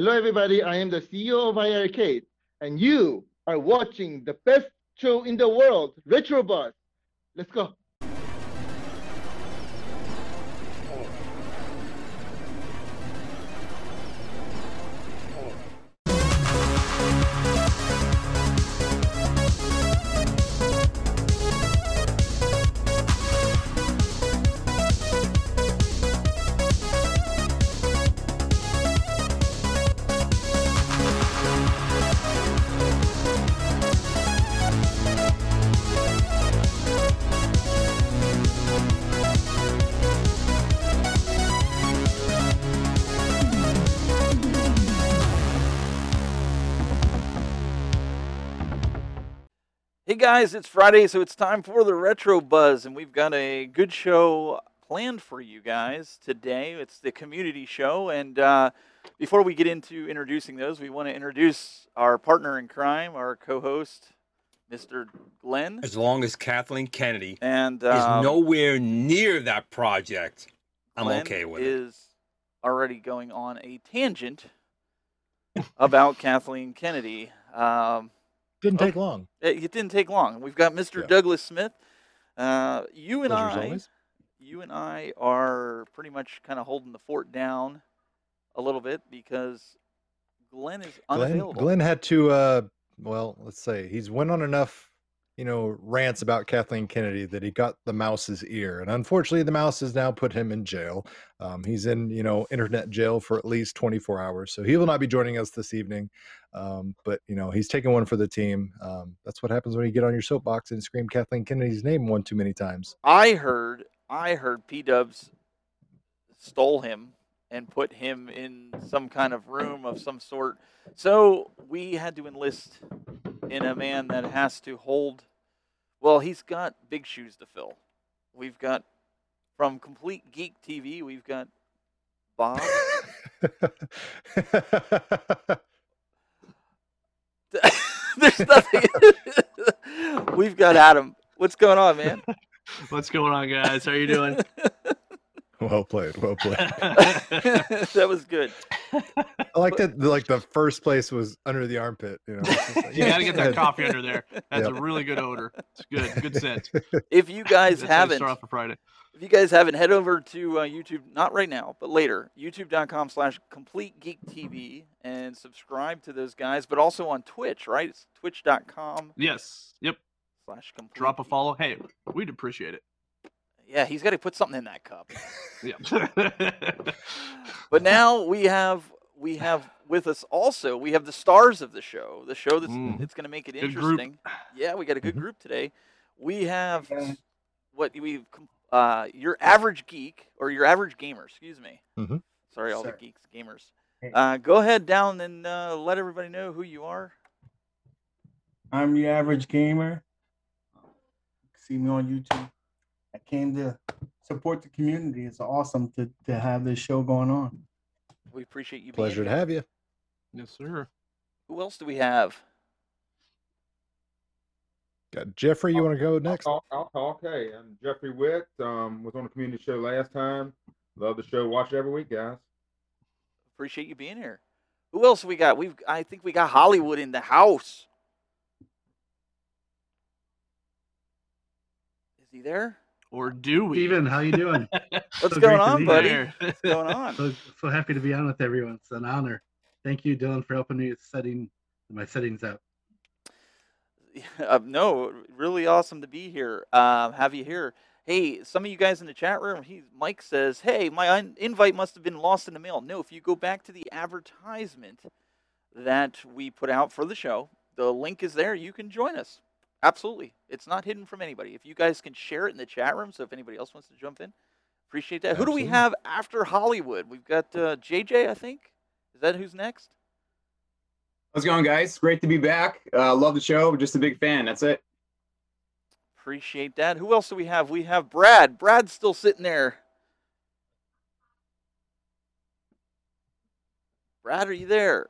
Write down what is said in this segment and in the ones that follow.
Hello, everybody. I am the CEO of iArcade, and you are watching the best show in the world, Retro Buzz. Let's go. Guys, it's Friday, so it's time for the Retro Buzz, and we've got a good show planned for you guys today. It's the community show, and uh, before we get into introducing those, we want to introduce our partner in crime, our co-host, Mr. Glen, As long as Kathleen Kennedy and is um, nowhere near that project, I'm Glen okay with it. is already going on a tangent about Kathleen Kennedy. Um, Didn't Okay. take long. It, it didn't take long. We've got Mr. Yeah. Douglas Smith. Uh, you and I, always. you and I are pretty much kind of holding the fort down a little bit because Glen is Glen, unavailable. Glen had to, uh, well, let's say he's went on enough, you know, rants about Kathleen Kennedy that he got the mouse's ear, and unfortunately, the mouse has now put him in jail. Um, he's in, you know, internet jail for at least 24 hours, so he will not be joining us this evening. Um, but you know, he's taking one for the team. Um, that's what happens when you get on your soapbox and scream Kathleen Kennedy's name one too many times. I heard, I heard P Dubs stole him and put him in some kind of room of some sort. So we had to enlist in a man that has to hold. Well, he's got big shoes to fill. We've got from Complete Geek TV. We've got Bob. There's nothing. We've got Adam. What's going on, man? What's going on, guys? How are you doing? well played, well played. that was good. I like that. Like the first place was under the armpit. You know, like, you got to get that coffee under there. That's Yep. a really good odor. It's good. Good scent. If you guys That's how you haven't, start off a Friday. if you guys haven't, head over to uh, YouTube. Not right now, but later. YouTube.com/slash Complete Geek TV and subscribe to those guys. But also on Twitch, right? It's Twitch.com/slash Yes. Yep. Slash Complete. Drop a follow. Hey, we'd appreciate it. Yeah, he's got to put something in that cup. Yeah. But now we have we have with us also we have the stars of the show, the show that's Mm. it's going to make it Good group. interesting. Yeah, we got a good Mhm. group today. We have what we've uh, your average geek or your average gamer, excuse me. Mhm. Sorry, all Sir. the geeks, gamers. Hey. Uh, go ahead down and uh, let everybody know who you are. I'm your average gamer. See me on YouTube. I came to support the community. It's awesome to, to have this show going on. We appreciate you. Pleasure being to have you. yes, sir. Who else do we have? Got Jeffrey. You want to go next? I'll, I'll talk. Hey, I'm Jeffrey Witt. Um, was on the community show last time. Love the show. Watch it every week, guys. Appreciate you being here. Who else we got? We've I think we got Hollywood in the house. Is he there? Or do we? Steven, how you doing? What's So going on, buddy? There. What's going on? so, so happy to be on with everyone. It's an honor. Thank you, Dylan, for helping me with setting my settings up. Uh, no, really awesome to be here. Um, have you here? Hey, some of you guys in the chat room, he, Mike says, "Hey, my un- invite must have been lost in the mail." No, if you go back to the advertisement that we put out for the show, the link is there. You can join us. Absolutely, it's not hidden from anybody. If you guys can share it in the chat room, so if anybody else wants to jump in, appreciate that. Who do we have after Hollywood? We've got uh, JJ, I think. Is that who's next? How's it going, guys? Great to be back. Uh, love the show. Just a big fan. That's it. Appreciate that. Who else do we have? We have Brad. Brad's still sitting there. Brad, are you there?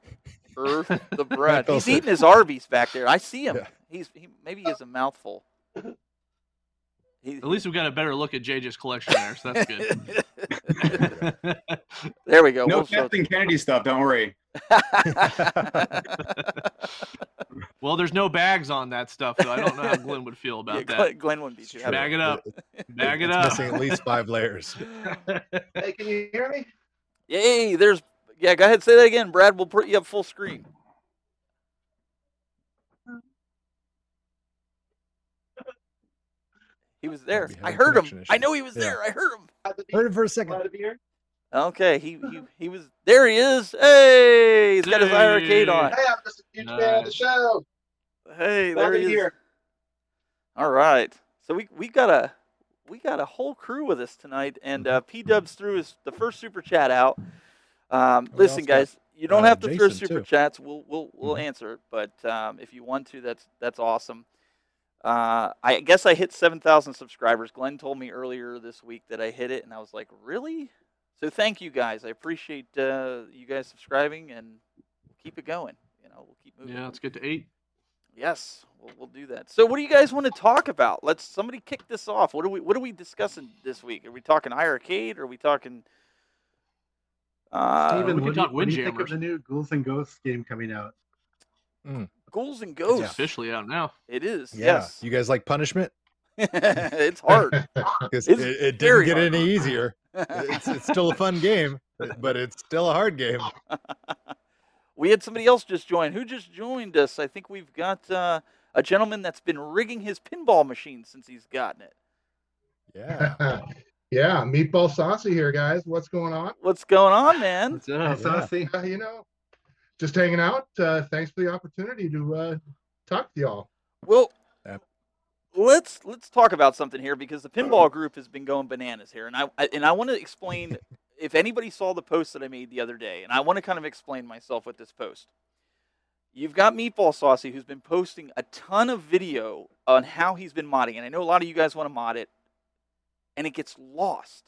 Earth the bread. He's eating his Arby's back there. I see him. Yeah. He's he, maybe he has a mouthful. He, At least we've got a better look at JJ's collection there, so that's good. there we go. No We'll show- Kathleen Kennedy stuff. Don't worry. well, there's no bags on that stuff, though. I don't know how Glen would feel about Yeah, that. Glen, Glen wouldn't be too happy. Bag it up. Bag it it's up. missing at least five layers. Hey, can you hear me? Yay! There's yeah. Go ahead, say that again, Brad. We'll put you up full screen. He was there. We had I a heard him. connection I know he was Yeah. there. I heard him. Glad Heard him for a second. glad to be here. Okay, he he, he was there. He is. Hey, he's got his Hey. arcade on. Hey, I'm just a huge fan of the show. Hey, Glad there he is. here. All right. So we we got a we got a whole crew with us tonight, and uh, P Dubs threw his the first super chat out. Um, listen, also got, guys, you don't uh, have to throw super too. chats. We'll we'll we'll Mhm. answer it, but um, if you want to, that's that's awesome. Uh, I guess I hit seven thousand subscribers. Glen told me earlier this week that I hit it, and I was like, really? So thank you guys. I appreciate uh, you guys subscribing, and keep it going. You know, we'll keep moving. Yeah, let's get to eight. Yes, we'll, we'll do that. So, what do you guys want to talk about? Let's somebody kick this off. What are we What are we discussing this week? Are we talking iRarcade? Are we talking? Uh, we Steven, can what, do you, talk what do you think of the new Ghouls and Ghosts game coming out? ghouls and It's ghosts. officially out now. It is. Yeah. Yes. You guys like punishment? it's hard. Because It's it, it didn't get hard. any easier. It's, it's still a fun game, but- but it's still a hard game. we had somebody else just join. Who just joined us? I think we've got uh, a gentleman that's been rigging his pinball machine since he's gotten it. Yeah. Yeah, meatball saucy here, guys. What's going on? What's going on, man? What's Hey, up? Saucy. Uh, you know, just hanging out. Uh, thanks for the opportunity to uh, talk to y'all. Well, Yep. let's let's talk about something here because the pinball group has been going bananas here, and I, I and I want to explain if anybody saw the post that I made the other day, and I want to kind of explain myself with this post. You've got Meatball Saucy who's been posting a ton of video on how he's been modding, and I know a lot of you guys want to mod it, and it gets lost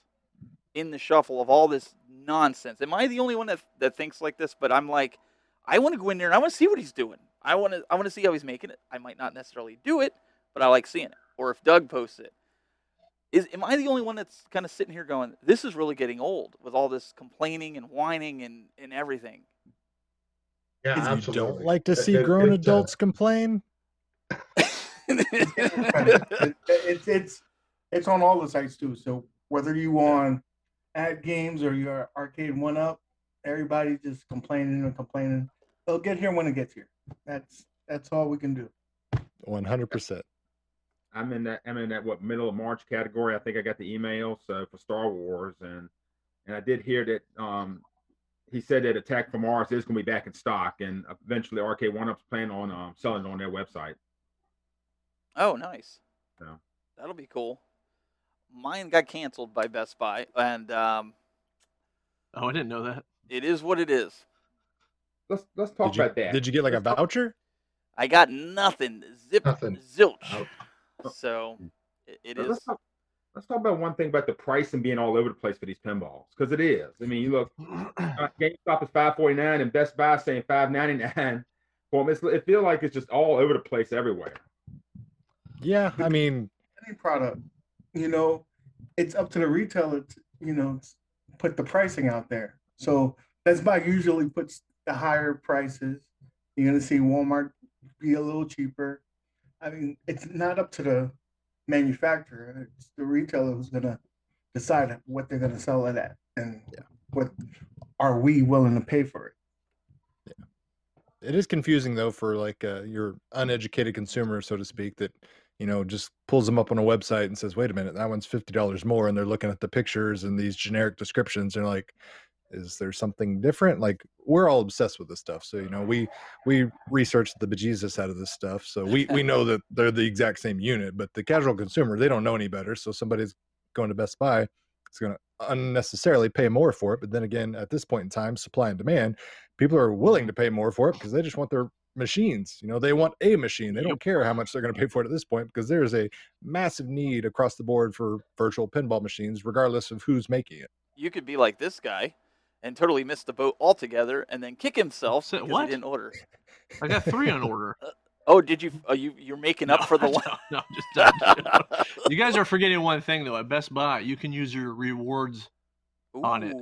in the shuffle of all this nonsense. Am I the only one that that thinks like this? But I'm like, I want to go in there and I want to see what he's doing. I want to I want to see how he's making it. I might not necessarily do it, but I like seeing it. Or if Doug posts it. Is am I the only one that's kind of sitting here going, this is really getting old with all this complaining and whining and, and everything? Yeah, You absolutely. don't like to see it- grown it, uh, adults complain? It- it's it's it's on all the sites too. So whether you on AtGames or your arcade one up, everybody just complaining and complaining. They'll get here when it gets here. That's that's all we can do. 100%. I'm in that. I'm in that what middle of March category. I think I got the email so for Star Wars, and and I did hear that um he said that Attack from Mars is going to be back in stock, and eventually Arcade One Up's plan on um, selling it on their website. oh, nice. So That'll be cool. Mine got canceled by Best Buy, and um, Oh, I didn't know that. it is what it is. let's let's talk Did you, about that. did you get like a Let's talk- voucher? I got nothing. Zip Nothing. zilch. Oh. So it, it But is. Let's talk, let's talk about one thing about the price and being all over the place for these pinballs because it is. I mean, you look, uh, GameStop is five forty nine and Best Buy is saying five ninety nine. Well, it's, it feels like it's just all over the place everywhere. Yeah, I mean, Any product, you know, it's up to the retailer to, you know, put the pricing out there. So Best Buy usually puts the higher prices. You're gonna see Walmart be a little cheaper. I mean, it's not up to the manufacturer. It's the retailer who's gonna decide what they're gonna sell it at and what are we willing to pay for it. it is confusing though for like uh, your uneducated consumer, so to speak, that you know just pulls them up on a website and says, "Wait a minute, that one's fifty dollars more," and they're looking at the pictures and these generic descriptions. And they're like, "Is there something different?" Like we're all obsessed with this stuff, so you know we we research the bejesus out of this stuff, so we we know that they're the exact same unit. But the casual consumer, they don't know any better, so somebody's going to Best Buy, is going to unnecessarily pay more for it. But then again, at this point in time, supply and demand, people are willing to pay more for it because they just want their machines. You know, they want a machine. They don't care how much they're going to pay for it at this point because there's a massive need across the board for virtual pinball machines, regardless of who's making it. You could be like this guy and totally miss the boat altogether, and then kick himself Say- because what? he didn't order. I got three on order. Oh, did you? Oh, you you're making up No, for the one. No, just done. you guys are forgetting one thing though. At Best Buy, you can use your rewards on it.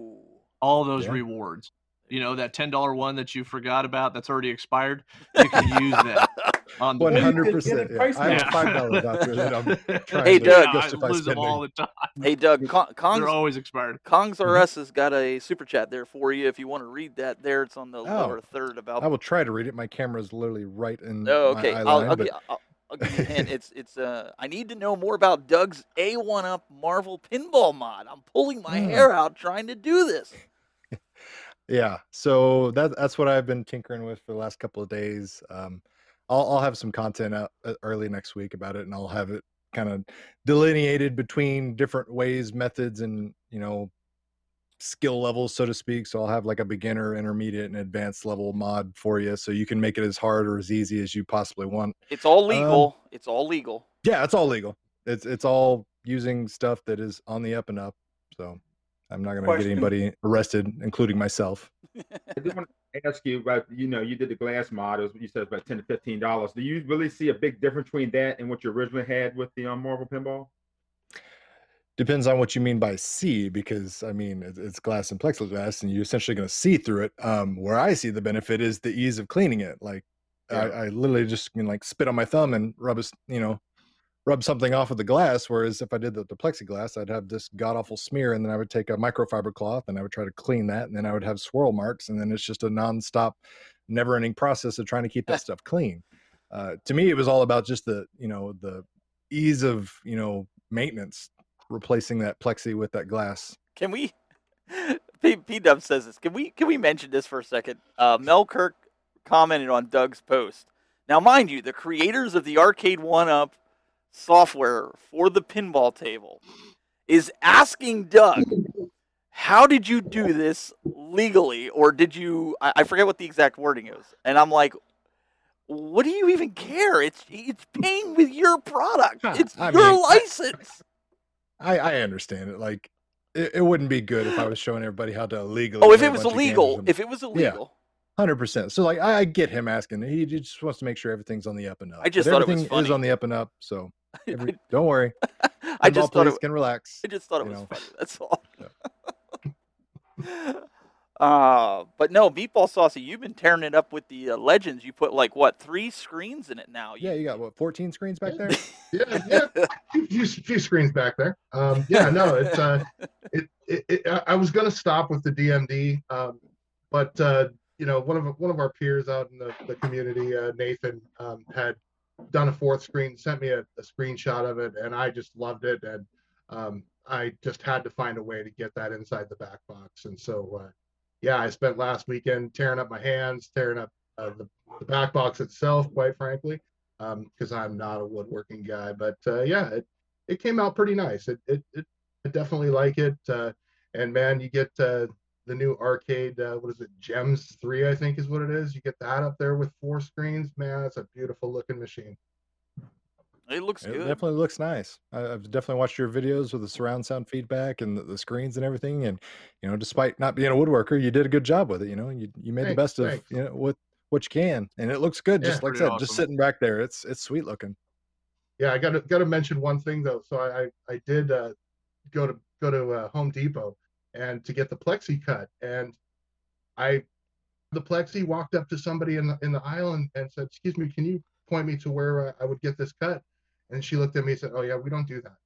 All those Yeah. rewards. You know that ten dollar one that you forgot about that's already expired. You can use that on the One Well, you hundred could percent. get it I have a five dollar voucher that I'm trying Hey, to Doug. I justify lose them all the time. Hey, Doug, Con- Kong's They're always expired. Kongs R Us has got a super chat there for you if you want to read that. There, it's on the lower third about. I will try to read it. My camera's literally right in Oh, my okay. eye I'll, line, I'll, but I'll, I'll give you a hint. It's it's uh. I need to know more about Doug's A1 Up Marvel Pinball mod. I'm pulling my Hmm. hair out trying to do this. Yeah. So that that's what I've been tinkering with for the last couple of days. Um, I'll I'll have some content out uh, early next week about it, and I'll have it kind of delineated between different ways, methods, and you know skill levels, so to speak. So I'll have like a beginner, intermediate, and advanced level mod for you, so you can make it as hard or as easy as you possibly want. It's all Um, legal. it's all legal. Yeah, it's all legal. It's it's all using stuff that is on the up and up. So I'm not going to get anybody arrested, including myself. I did want to ask you about, you know, you did the glass models, you said it's about ten to fifteen dollars. Do you really see a big difference between that and what you originally had with the um, Marvel Pinball? Depends on what you mean by see, because I mean it's, it's glass and plexiglass, and you're essentially going to see through it. Um, where I see the benefit is the ease of cleaning it. Like I, Yeah. I literally just can like spit on my thumb and rub a, s- you know, rub something off of the glass. Whereas if I did the, the plexiglass, I'd have this god awful smear, and then I would take a microfiber cloth and I would try to clean that, and then I would have swirl marks, and then it's just a nonstop, never-ending process of trying to keep that stuff clean. Uh, to me, it was all about just the you know the ease of you know maintenance, replacing that plexi with that glass. Can we? P, P Dub says this. Can we? Can we mention this for a second? Uh, Mel Kirk commented on Doug's post. Now, mind you, the creators of the Arcade One Up software for the pinball table is asking Doug, "How did you do this legally, or did you?" I, I forget what the exact wording is, and I'm like. What do you even care? It's it's paying with your product. It's I your mean, license. I I understand it. Like it, it wouldn't be good if I was showing everybody how to legally. oh, if it was bunch of games or illegal, if it was illegal, Hundred percent. So like I, I get him asking. He just wants to make sure everything's on the up and up. I just But thought it was everything is on the up and up. So every, don't worry. I just thought players it, can relax. I just thought it was know. funny. That's all. uh, but no, meatball saucy. You've been tearing it up with the uh, legends. You put like what three screens in it now? You- Yeah, you got what fourteen screens back there. Yeah, yeah. few, few, few screens back there. Um, yeah, no, it's uh, it, it, it I- I was gonna stop with the DMD, um, but uh, you know, one of one of our peers out in the, the community, uh, Nathan, um, had done a fourth screen, sent me a, a screenshot of it, and I just loved it, and um, I just had to find a way to get that inside the back box, and so uh, yeah, I spent last weekend tearing up my hands, tearing up uh, the, the back box itself, quite frankly because I'm not a woodworking guy. But uh, yeah, it, it came out pretty nice. It, it, it I definitely like it. Uh, and man, you get uh, the new arcade. Uh, what is it? Gems Three, I think is what it is. You get that up there with four screens. Man, it's a beautiful looking machine. It looks It good. definitely looks nice. I, I've definitely watched your videos with the surround sound feedback and the, the screens and everything. And you know, despite not being a woodworker, you did a good job with it. You know, you you made the Thanks, best of you know what what you can, and it looks good. Yeah, just like I pretty said, just sitting back there, it's it's sweet looking. Yeah, I got to got to mention one thing though. So I I, I did uh, go to go to uh, Home Depot and to get the plexi cut, and I the plexi walked up to somebody in the in the aisle and, and said, "Excuse me, can you point me to where uh, I would get this cut?" And she looked at me and said, "Oh yeah, we don't do that."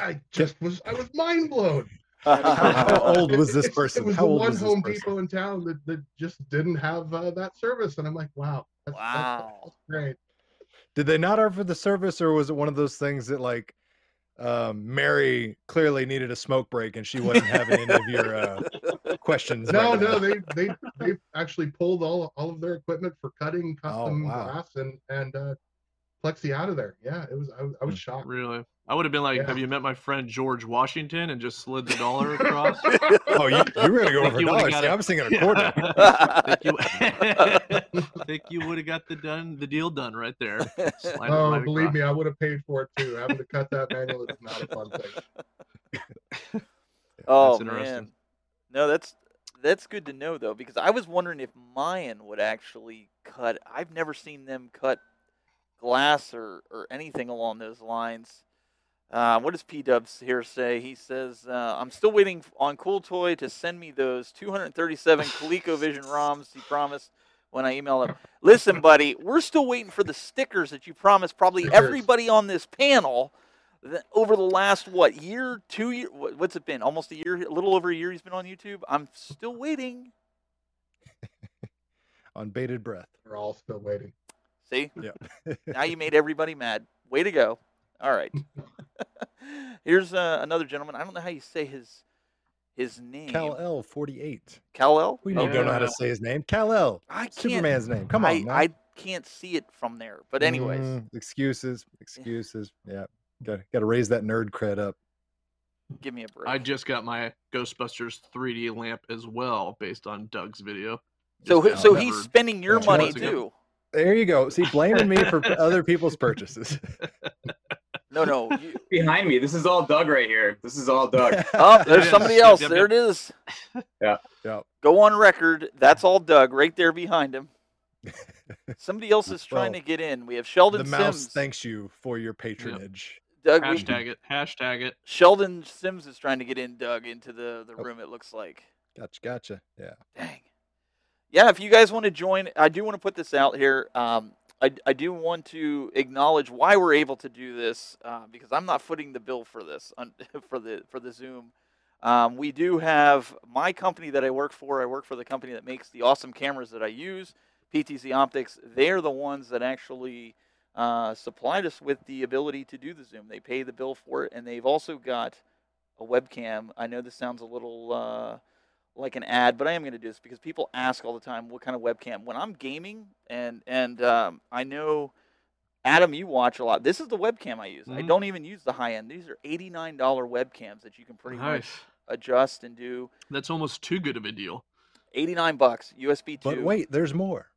I just was I was mind blown. How old was this person? It was How the old one was Home person? Depot in town that, that just didn't have uh, that service, and I'm like, wow, that's, that's- wow. that's great. Did they not offer the service, or was it one of those things that like um, Mary clearly needed a smoke break and she wasn't having any of your uh, questions? No, right no, they they they actually pulled all all of their equipment for cutting Oh, custom wow. glass and and uh, plexi out of there. Yeah, it was I, was- I was Hmm. shocked. Really? I would have been like, Yeah. "Have you met my friend George Washington?" and just slid the dollar across. Oh, you, you were gonna go Think over dollars. See, it. I was thinking a quarter. think you, think you would have got the done the deal done right there. Slide Oh, right believe across. me, I would have paid for it too. Having to cut that manual is not a fun thing. oh that's interesting. man, no, that's that's good to know though, because I was wondering if Mayan would actually cut. I've never seen them cut glass or, or anything along those lines. Uh, what does P Dubs here say? He says, uh, "I'm still waiting on CoolToy to send me those 237 ColecoVision ROMs he promised when I emailed him. Listen, buddy, we're still waiting for the stickers that you promised. Probably Stickers. everybody on this panel th- over the last what year, two year? what- What's it been? Almost a year, a little over a year. He's been on YouTube. I'm still waiting. On bated breath. We're all still waiting. See, Yeah. now you made everybody mad. Way to go. All right. Here's uh, another gentleman. I don't know how you say his his name. Cal L 48. Cal L. We don't know how to say his name. Cal L. I can't. Superman's name. Come on. I. I can't see it from there. But anyways, Mm, excuses. Excuses. Yeah. Got got to raise that nerd cred up. give me a break. I just got my Ghostbusters 3D lamp as well, based on Doug's video. so Just so he's spending your money months ago. too. There you go. See, blaming me for other people's purchases. No, no. You, Behind me, this is all Doug right here. This is all Doug. oh, there's Yes, somebody else. yep, there it is. Yeah. Yep. Go on record. That's all Doug right there behind him. Somebody else is trying Well, to get in. We have Sheldon the mouse Sims. thanks you for your patronage. Doug, we- Hashtag it. Hashtag it. Sheldon Sims is trying to get in, Doug, into the, the Oh. room, it looks like. Gotcha. Gotcha. Yeah. Dang. Yeah, if you guys want to join, I do want to put this out here. Um, I, I do want to acknowledge why we're able to do this uh, because I'm not footing the bill for this for the for the Zoom. Um, we do have my company that I work for. I work for the company that makes the awesome cameras that I use, PTZ Optics. They're the ones that actually uh, supplied us with the ability to do the Zoom. They pay the bill for it, and they've also got a webcam. I know this sounds a little uh, like an ad, but I am going to do this because people ask all the time what kind of webcam. When I'm gaming, and and um, I know Adam, you watch a lot. This is the webcam I use. I Mhm. don't even use the high end. These are eighty nine dollar webcams that you can pretty much Nice. adjust and do. That's almost too good of a deal. Eighty nine bucks USB two. But wait, there's more.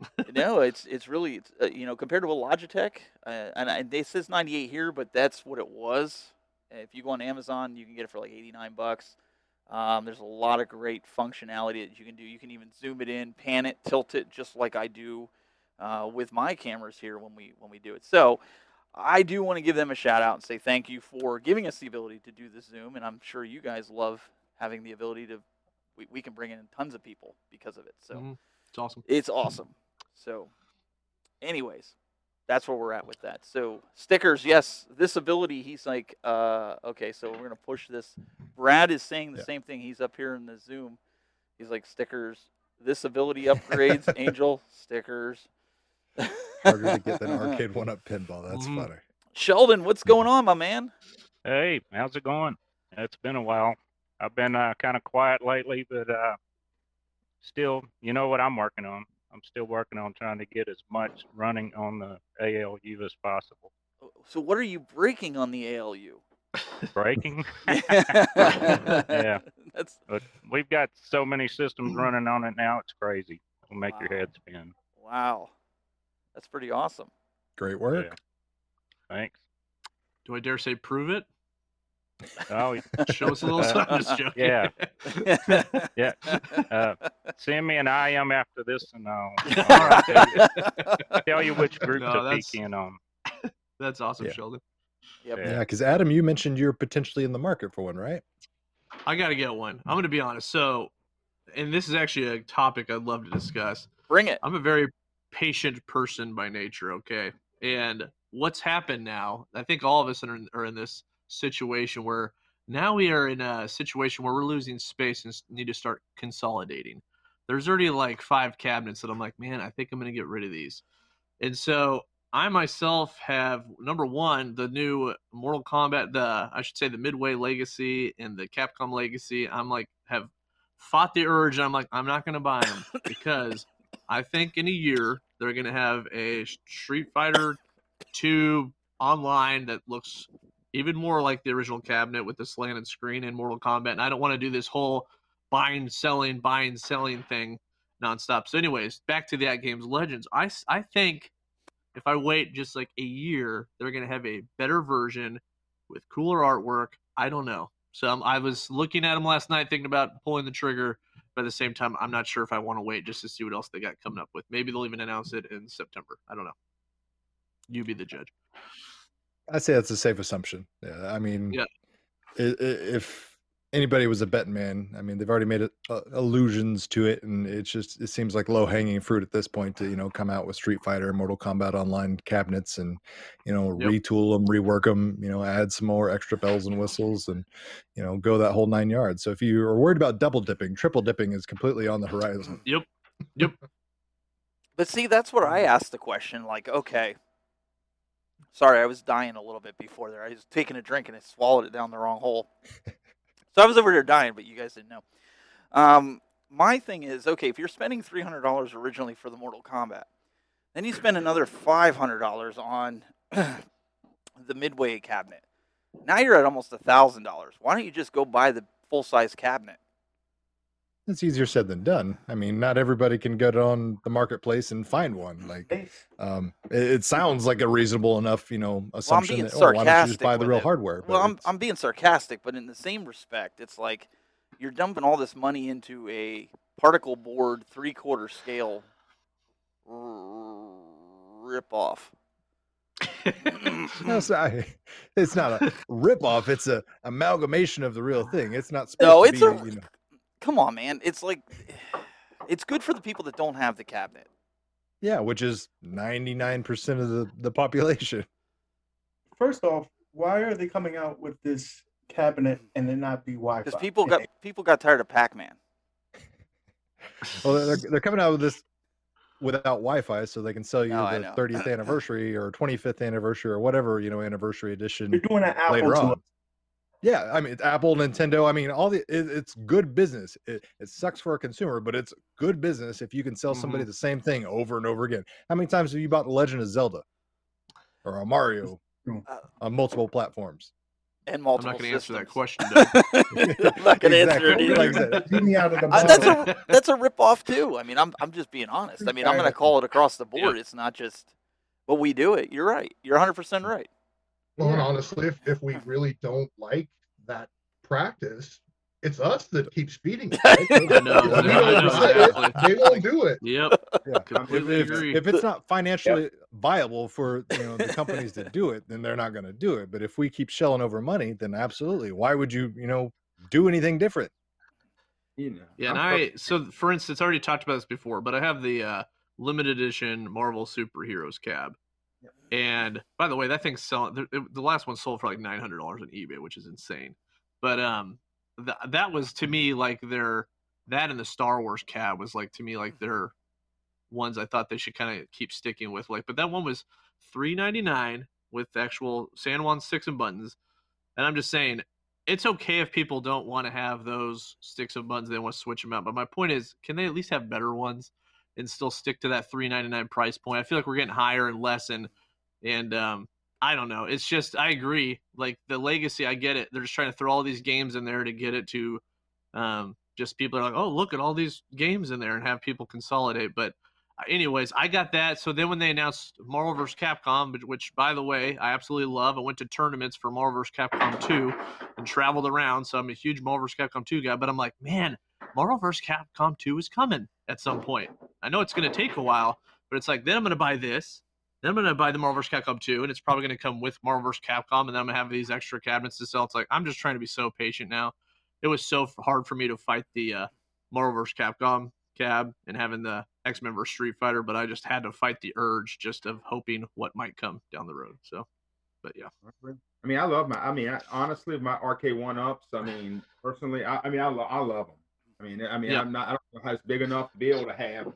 no, it's it's really it's, uh, you know compared to a Logitech, uh, and, and it says 98 here, but that's what it was. If you go on Amazon, you can get it for like 89 bucks. Um, there's a lot of great functionality that you can do. You can even zoom it in, pan it, tilt it, just like I do uh, with my cameras here when we when we do it. So I do want to give them a shout out and say thank you for giving us the ability to do the Zoom, and I'm sure you guys love having the ability to. We, we can bring in tons of people because of it. So Mhm. It's awesome. it's awesome. So, anyways, that's where we're at with that. So stickers, yes, this ability. He's like, uh, okay, so we're gonna push this. Brad is saying the Yeah. same thing. He's up here in the Zoom. He's like stickers. This ability upgrades. Angel stickers. Harder to get than arcade one up pinball. That's Mhm. funny. Sheldon, what's going on, my man? Hey, how's it going? It's been a while. I've been uh, kind of quiet lately, but uh, still, you know what I'm working on. I'm still working on trying to get as much running on the ALU as possible. So, what are you breaking on the ALU? Breaking, yeah, that's but we've got so many systems mm-hmm. running on it now. It's crazy. It'll make your head spin. wow. That's pretty awesome. Great work. Yeah. Thanks. Do I dare say prove it? Oh, Show us a little Uh, something. Just joking. yeah. Yeah. Uh, send me an IM after this, and I'll, I'll tell, you, tell you which group No, to that's- peek in on. That's awesome, Yeah. Sheldon. Yep. Yeah. Yeah, because Adam, you mentioned you're potentially in the market for one, right? I got to get one. I'm going to be honest. So, and this is actually a topic I'd love to discuss. Bring it. I'm a very patient person by nature, okay? And what's happened now, I think all of us are in, are in this situation where now we are in a situation where we're losing space and need to start consolidating. There's already like five cabinets that I'm like, man, I think I'm going to get rid of these. And so I myself have number one, the new Mortal Kombat, the I should say the Midway Legacy and the Capcom Legacy. I'm like have fought the urge. And I'm like, I'm not going to buy them because I think in a year they're going to have a Street Fighter 2 online that looks even more like the original cabinet with the slanted screen in Mortal Kombat. And I don't want to do this whole buying, selling, buying, selling thing nonstop. So, anyways, back to that game's Legends. I, I think if I wait just like a year, they're going to have a better version with cooler artwork. I don't know. So I was looking at them last night, thinking about pulling the trigger, But at the same time, I'm not sure if I want to wait just to see what else they got coming up with. Maybe they'll even announce it in September. I don't know. You be the judge. I say that's a safe assumption. Yeah, I mean, Yeah. i- i- if anybody was a betting man, I mean, they've already made it, uh, allusions to it, and it's just it seems like low hanging fruit at this point to you know come out with Street Fighter, and Mortal Kombat Online cabinets, and you know Yep. retool them, rework them, you know, add some more extra bells and whistles, and you know go that whole nine yards. So if you are worried about double dipping, triple dipping is completely on the horizon. Yep. Yep. But see, that's where I asked the question. Like, okay, sorry, I was dying a little bit before there. I was taking a drink and I swallowed it down the wrong hole. so I was over there dying, but you guys didn't know. Um, my thing is, okay, if you're spending three hundred dollars originally for the Mortal Kombat, then you spend another five hundred dollars on the Midway cabinet. Now you're at almost a thousand dollars. Why don't you just go buy the full size cabinet? It's easier said than done. I mean, not everybody can get on the marketplace and find one. Like, um, it, it sounds like a reasonable enough, you know, assumption. Well, I'm being that, oh, why don't you just sarcastic. buy the real it. hardware? Well, But I'm I'm being sarcastic, but in the same respect, it's like you're dumping all this money into a particle board three quarter scale rip off. No, it's not, it's not a ripoff. It's a amalgamation of the real thing. It's not No, it's be, a. you know, Come on, man. It's like it's good for the people that don't have the cabinet. yeah, which is 99% of the, the population. First off, why are they coming out with this cabinet and it not be Wi-Fi? Because people got people got tired of Pac Man. Well, they're, they're coming out with this without Wi-Fi, so they can sell you No, the 30th anniversary or 25th anniversary or whatever you know anniversary edition. You're doing an Apple later to on. Us. Yeah, I mean it's Apple, Nintendo. I mean, all the it, it's good business. It, it sucks for a consumer, but it's good business if you can sell somebody the same thing over and over again. How many times have you bought The Legend of Zelda or a Mario on multiple platforms? And I'm not going to answer that question. I'm not going to answer it either. Like I said, Leave me out of the Uh, that's a that's a rip off too. I mean, I'm I'm just being honest. I mean, I'm going to call it across the board. It's not just, but we do it. You're right. You're 100 percent right. Well, and honestly, if, if we really don't like that practice, it's us that keeps feeding it. right? I know, If we I don't know, let it, they won't do it. Yep. Yeah. Completely if, agree. if it's not financially viable for you know the companies to do it, then they're not going to do it. But if we keep shelling over money, then absolutely. Why would you you know do anything different? You know, Yeah, and I'm I so for instance, I already talked about this before, but I have the uh, limited edition Marvel Superheroes cab. And by the way, that thing's selling. The, the last one sold for like nine hundred dollars on eBay, which is insane. But um, th- that was to me like their that and the Star Wars cab was like to me like their ones I thought they should kind of keep sticking with. Like, but that one was three ninety nine with actual Sanwa sticks and buttons. And I'm just saying, it's okay if people don't want to have those sticks and buttons; they want to switch them out. But my point is, can they at least have better ones and still stick to that three ninety nine price point? I feel like we're getting higher and less, and and um, I don't know. It's just I agree. Like the legacy, I get it. They're just trying to throw all these games in there to get it to um, just people are like, oh, look at all these games in there, and have people consolidate. But uh, anyways, I got that. So then when they announced Marvel vs. Capcom, which- which by the way I absolutely love, I went to tournaments for Marvel vs. Capcom 2 and traveled around. So I'm a huge Marvel vs. Capcom 2 guy. But I'm like, man, Marvel vs. Capcom 2 is coming at some point. I know it's going to take a while, but it's like then I'm going to buy this. Then I'm going to buy the Marvel vs. Capcom 2, and it's probably going to come with Marvel vs. Capcom, and then I'm going to have these extra cabinets to sell. It's like I'm just trying to be so patient now. It was so hard for me to fight the uh, Marvel vs. Capcom cab and having the X Men vs. Street Fighter, but I just had to fight the urge just of hoping what might come down the road. So, but yeah. I mean, I love my. I mean, I, honestly, my Arcade One Ups. I mean, personally, I, I mean, I, lo- I love them. I mean, I mean, Yeah. I'm not. I don't know how it's big enough to be able to have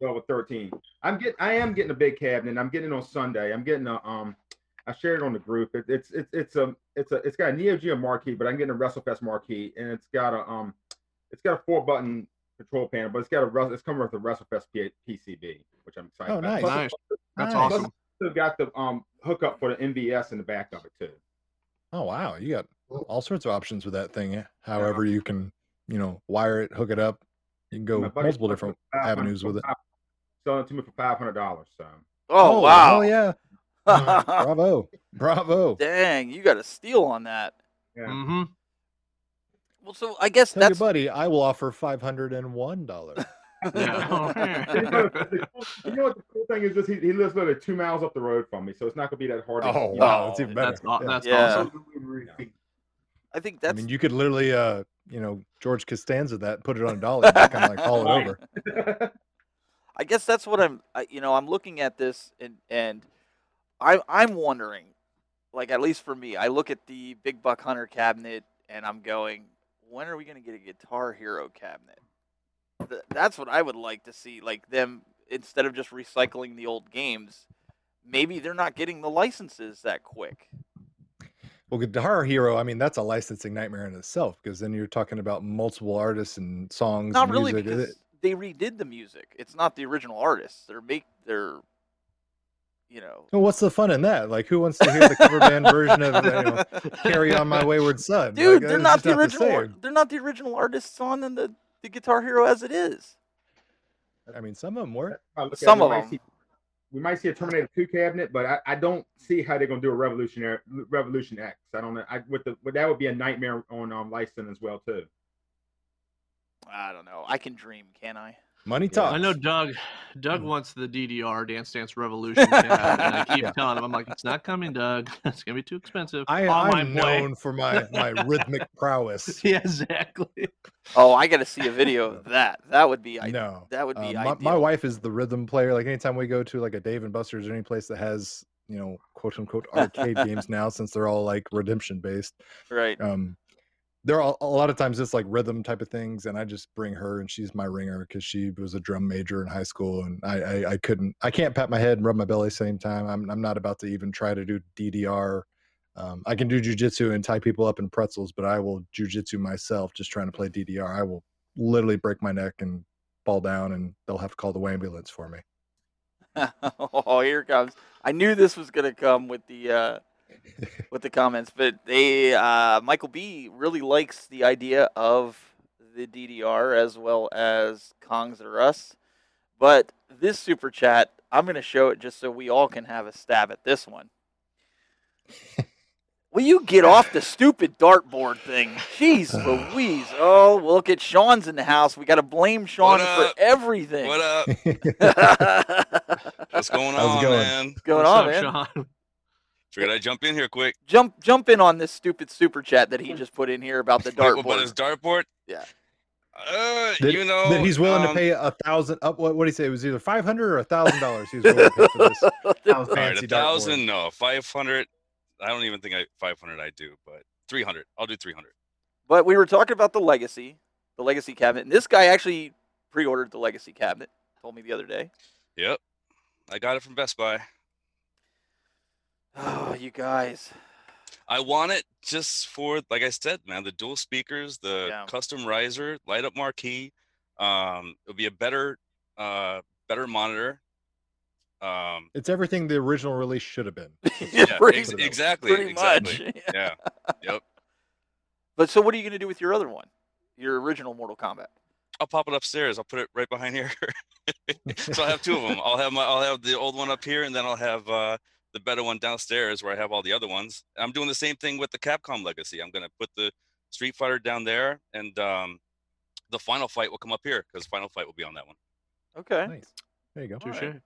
12 or 13. I'm getting. I am getting a big cabinet. I'm getting it on Sunday. I'm getting a. Um, I shared it on the group. It, it's it's it's a it's a it's got a Neo Geo marquee, but I'm getting a WrestleFest marquee, and it's got a um, it's got a four button control panel, but it's got a Wres- it's coming with a WrestleFest P- PCB, which I'm excited. Oh, about. nice. Nice. That's Nice. awesome. Still got the um hookup for the MVS in the back of it too. Oh wow, you got all sorts of options with that thing. eh? However, you can you know wire it, hook it up. You can go multiple different avenues with it. Selling it to me for five hundred dollars. So Oh, wow. hell yeah! Bravo, bravo. Dang, you got a steal on that. yeah. Mm-hmm. Well, so I guess Tell your that's buddy I will offer five hundred and one dollars. Yeah. you know you know what the cool thing is? Just he, he lives literally two miles up the road from me, so it's not gonna be that hard. Oh, you know, wow, that's even better. That's, aw- Yeah. that's Yeah. awesome. I think that's. I mean, you could literally, uh, you know, George Costanza that, put it on a dolly, and kind of like haul it over. I guess that's what I'm. You know, I'm looking at this and and I I'm wondering, like at least for me, I look at the Big Buck Hunter cabinet and I'm going, when are we going to get a Guitar Hero cabinet? Th- that's what I would like to see. Like them instead of just recycling the old games, maybe they're not getting the licenses that quick. Well, Guitar Hero, I mean, that's a licensing nightmare in itself because then you're talking about multiple artists and songs. Not and really music. because they redid the music. It's not the original artists. They're make they're you know Well, what's the fun in that? Like, who wants to hear the cover band version of you know, "Carry On My Wayward Son"? Dude, Like, they're not just the original. same. ar- they're not the original artists on in the, the Guitar Hero as it is. I mean, some of them were. I look at it, Some we of might them. see- we might see a Terminator 2 cabinet, but I, I don't see how they're gonna do a Revolutionary Revolution X. I don't know. I with the but that would be a nightmare on um license as well too. I don't know. I can dream, can I? Money talks. I know Doug. Doug wants the DDR Dance Dance Revolution, cabinet, and I keep Yeah. telling him, I'm like, it's not coming, Doug. It's gonna be too expensive. I, Online I'm play." known for my my rhythmic prowess. Yeah, exactly. Oh, I got to see a video of that. That would be. I, No, that would Uh, be my, my wife is the rhythm player. Like anytime we go to like a Dave and Buster's or any place that has you know quote unquote arcade games now, since they're all like redemption based. Right. Um, there are a lot of times it's like rhythm type of things, and I just bring her, and she's my ringer because she was a drum major in high school, and I, I I couldn't I can't pat my head and rub my belly same time. I'm I'm not about to even try to do DDR. Um, I can do jujitsu and tie people up in pretzels, but I will jujitsu myself just trying to play DDR. I will literally break my neck and fall down, and they'll have to call the ambulance for me. oh, here comes. I knew this was gonna come with the uh, with the comments, but they uh, Michael B really likes the idea of the DDR as well as Kongs or Us. But this super chat, I'm gonna show it just so we all can have a stab at this one. Will you get off the stupid dartboard thing? Jeez Louise. Oh, look at Sean's in the house. We got to blame Sean for everything. What up? What's going How's it on, going? man? What's going What's on, up, man? Sean? Figured I'd jump in here quick. Jump jump in on this stupid super chat that he just put in here about the Wait, dartboard. But his dartboard? Yeah. Uh, That, you know, that he's willing to um, pay a thousand. Up, what what did he say? It was either five hundred or a thousand dollars. He was willing to pay for this All right, fancy a dartboard. thousand, no, five hundred. I don't even think I five hundred. I do, but three hundred. I'll do three hundred. But we were talking about the legacy, the legacy cabinet, and this guy actually pre-ordered the legacy cabinet. Told me the other day. Yep, I got it from Best Buy. Oh, you guys. I want it just for, like I said, man, the dual speakers, the Yeah. custom riser, light up marquee. Um, it'll be a better, uh, better monitor. Um, It's everything the original release should have been. yeah, pretty, ex- exactly, pretty exactly. much. Yeah, yep. But so, what are you going to do with your other one? Your original Mortal Kombat? I'll pop it upstairs. I'll put it right behind here. so I have two of them. I'll have my I'll have the old one up here, and then I'll have uh, the better one downstairs where I have all the other ones. I'm doing the same thing with the Capcom Legacy. I'm gonna put the Street Fighter down there, and um, the Final Fight will come up here because Final Fight will be on that one. Okay. Nice. There you go. All right.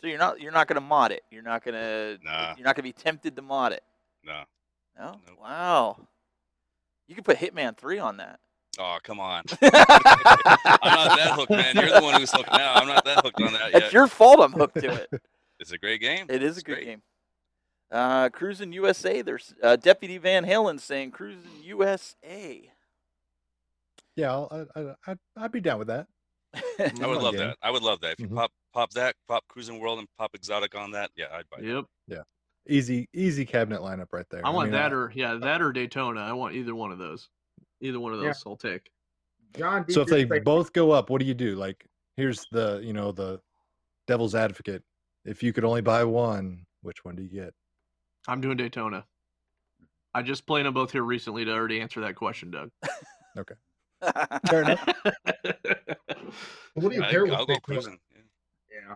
So you're not you're not going to mod it. You're not going to Nah. you're not going to be tempted to mod it. No. No. Nope. Wow. You could put Hitman Three on that. Oh come on. I'm not that hooked, man. You're the one who's hooked now. I'm not that hooked on that It's yet. your fault. I'm hooked to it. It's a great game. It is a good great. game. Uh, Cruis'n USA. There's uh, Deputy Van Halen saying Cruis'n USA. Yeah, I'll, I, I, I'd, I'd be down with that. I would love game. that. I would love that. If you Mhm. pop pop that, pop Cruis'n World, and pop Exotic on that, yeah, I'd buy it. Yep. Easy, easy cabinet lineup right there. I want mean, that or yeah, that or Daytona. I want either one of those. Either one of Yeah. those I'll take. John, So if they both go up, what do you do? Like, here's the, you know, the devil's advocate. If you could only buy one, which one do you get? I'm doing Daytona. I just played them both here recently to already answer that question, Doug. Okay. Fair enough. What do you I pair with I'll go Daytona? Yeah. yeah,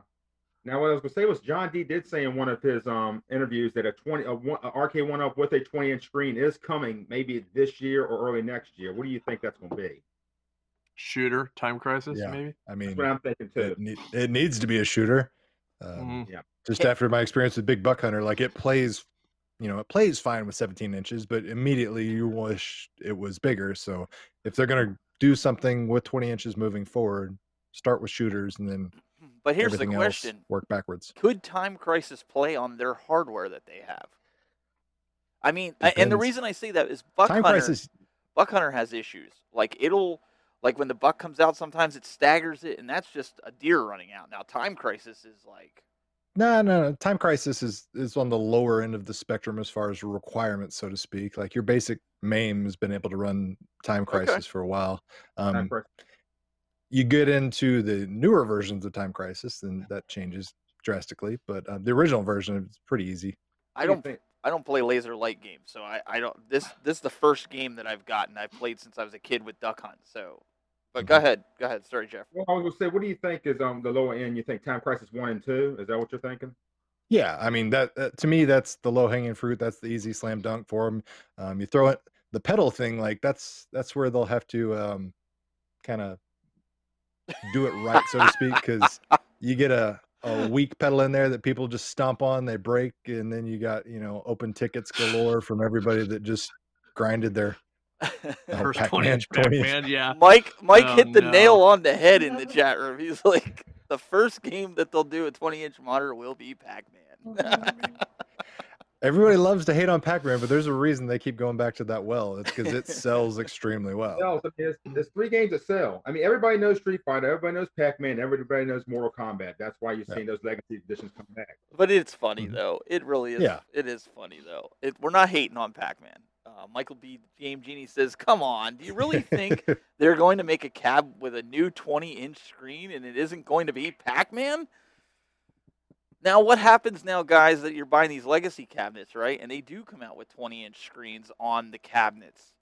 Now, what I was gonna say was John D did say in one of his um interviews that a twenty a, one, a arcade one up with a twenty inch screen is coming maybe this year or early next year. What do you think that's gonna be? Shooter, Time Crisis, Yeah, maybe. I mean, That's what I'm thinking too. it, ne- it needs to be a shooter. Um, Mhm. Yeah. Just after my experience with Big Buck Hunter, like it plays, you know, it plays fine with 17 inches, but immediately you wish it was bigger. So if they're gonna do something with 20 inches moving forward, start with shooters and then But here's the question: else work backwards. Could Time Crisis play on their hardware that they have? I mean, a- and the reason I say that is Buck Time Hunter. Crisis, Buck Hunter has issues. Like it'll, like when the buck comes out, sometimes it staggers it, and that's just a deer running out. Now, Time Crisis is like, no, no, no. Time Crisis is is on the lower end of the spectrum as far as requirements, so to speak. Like your basic MAME has been able to run Time Okay. Crisis for a while. Um, Crisis. you get into the newer versions of Time Crisis, and that changes drastically. But uh, the original version is pretty easy. I do you don't, think? I don't play laser light games, so I, I don't. This, this is the first game that I've gotten. I've played since I was a kid with Duck Hunt. So, but go Mhm. ahead, go ahead. Sorry, Jeff. Well, I was gonna say, what do you think is um the lower end? You think Time Crisis one and two? Is that what you're thinking? Yeah, I mean that, that to me that's the low hanging fruit. That's the easy slam dunk for them. Um, you throw it the pedal thing like that's that's where they'll have to um, kind of do it right, so to speak, because you get a a weak pedal in there that people just stomp on, they break, and then you got you know open tickets galore from everybody that just grinded their First Pac-Man 20 inch 20 inch. Pac-Man, yeah. Mike, Mike Oh, hit the no. nail on the head in the chat room. He's like, the first game that they'll do a 20 inch monitor will be Pac Man. Everybody loves to hate on Pac-Man, but there's a reason they keep going back to that well. It's because it sells extremely well. No, I there's, there's three games that sell. I mean, everybody knows Street Fighter, everybody knows Pac-Man, everybody knows Mortal Kombat. That's why you're Yeah. seeing those legacy editions come back. But it's funny Mhm. though. It really is. Yeah. It is funny though. It, we're not hating on Pac-Man. Uh, Michael B. Game Genie says, "Come on, do you really think they're going to make a cab with a new 20-inch screen and it isn't going to be Pac-Man?" Now, what happens now, guys, that you're buying these legacy cabinets, right? And they do come out with 20-inch screens on the cabinets.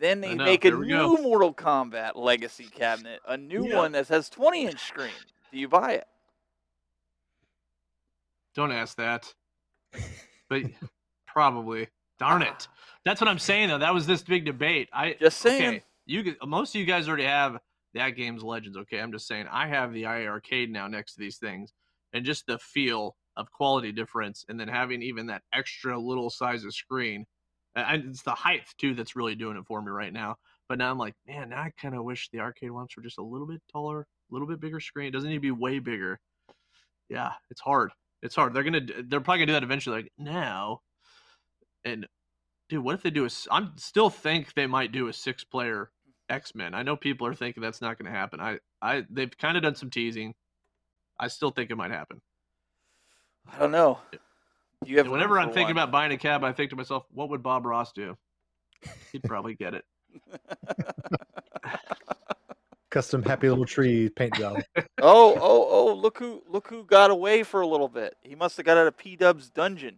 Then they make a we go. new Mortal Kombat legacy cabinet, a new Yeah. one that has 20-inch screen. Do you buy it? Don't ask that. But probably. Darn it. Ah. That's what I'm saying though. That was this big debate. I Just saying. Okay, you most of you guys already have AtGames legends. Okay, I'm just saying I have the iiRcade now next to these things, and just the feel of quality difference, and then having even that extra little size of screen, and it's the height too that's really doing it for me right now. But now I'm like, man, now I kind of wish the arcade ones were just a little bit taller, a little bit bigger screen. It doesn't need to be way bigger. Yeah, it's hard. It's hard. They're gonna. They're probably gonna do that eventually. Like now, and dude, what if they do a? s- I'm still think they might do a six player X Men. I know people are thinking that's not going to happen. I, I, they've kind of done some teasing. I still think it might happen. I don't know. You have And whenever I'm thinking one? about buying a cab, I think to myself, what would Bob Ross do? He'd probably get it. Custom happy little tree paint job. oh, oh, oh! Look who, look who got away for a little bit. He must have got out of P Dub's dungeon.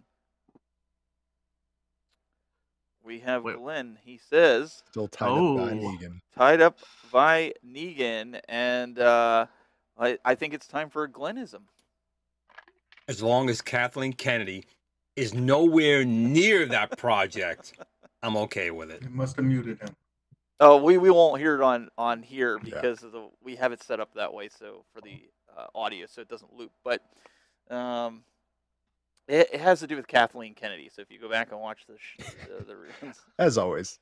We have Wait. Glen. He says Still tied up by Oh. Negan. tied up by Negan, and uh, I, I think it's time for a Glenism. As long as Kathleen Kennedy is nowhere near that project, I'm okay with it. You must have muted him. Oh, we, we won't hear it on on here Yeah. because of the we have it set up that way so for the uh, audio so it doesn't loop. But um, it, it has to do with Kathleen Kennedy. So if you go back and watch the sh- the, the reruns. As always.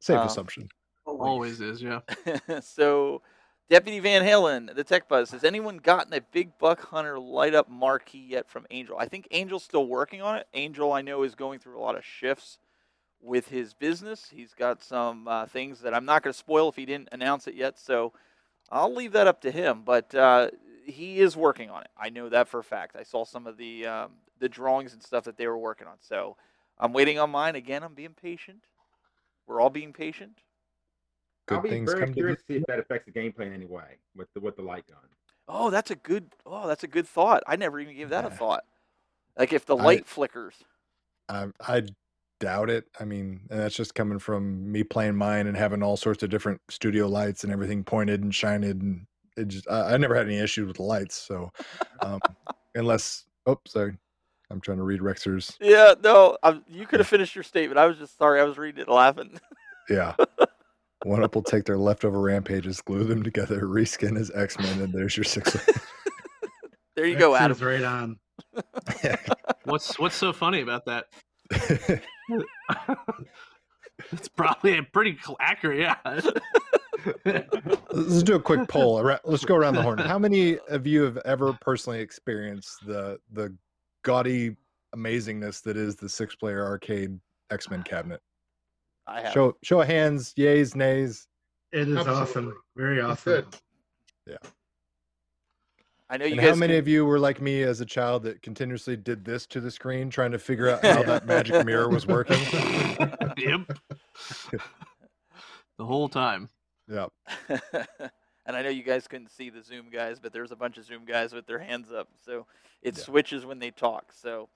Safe Um, assumption. Always is, yeah. so Deputy Van Halen, the Tech Buzz, has anyone gotten a Big Buck Hunter light up marquee yet from Angel? I think Angel's still working on it. Angel, I know, is going through a lot of shifts with his business. He's got some uh, things that I'm not going to spoil if he didn't announce it yet. So I'll leave that up to him. But uh, he is working on it. I know that for a fact. I saw some of the um, the drawings and stuff that they were working on. So I'm waiting on mine. Again, I'm being patient. We're all being patient. I'll Good be things very come to curious to see if that affects the gameplay in any way with the with the light gun. Oh, that's a good. Oh, that's a good thought. I never even gave that a thought. Like if the I- light flickers. I, I doubt it. I mean, and that's just coming from me playing mine and having all sorts of different studio lights and everything pointed and shined. And it just, I, I never had any issues with the lights. So Um, unless, oh, sorry, I'm trying to read Rexer's. Yeah, no, i you could have finished your statement. I was just sorry. I was reading it laughing. Yeah. One up will take their leftover rampages, glue them together, reskin as X Men, and there's your six. there you go, Adam. Right on. What's what's so funny about that? it's probably a pretty accurate. Yeah. Let's do a quick poll. Let's go around the horn. How many of you have ever personally experienced the the gaudy amazingness that is the six player arcade X Men ah. cabinet? I have. Show show of hands, yays, nays. It is Absolutely. awesome. Very It's awesome. Yeah. I know you And guys. how many can- of you were like me as a child that continuously did this to the screen, trying to figure out how that magic mirror was working? yep. The whole time. Yeah. and I know you guys couldn't see the Zoom guys, but there's a bunch of Zoom guys with their hands up, so it Yeah. switches when they talk. So,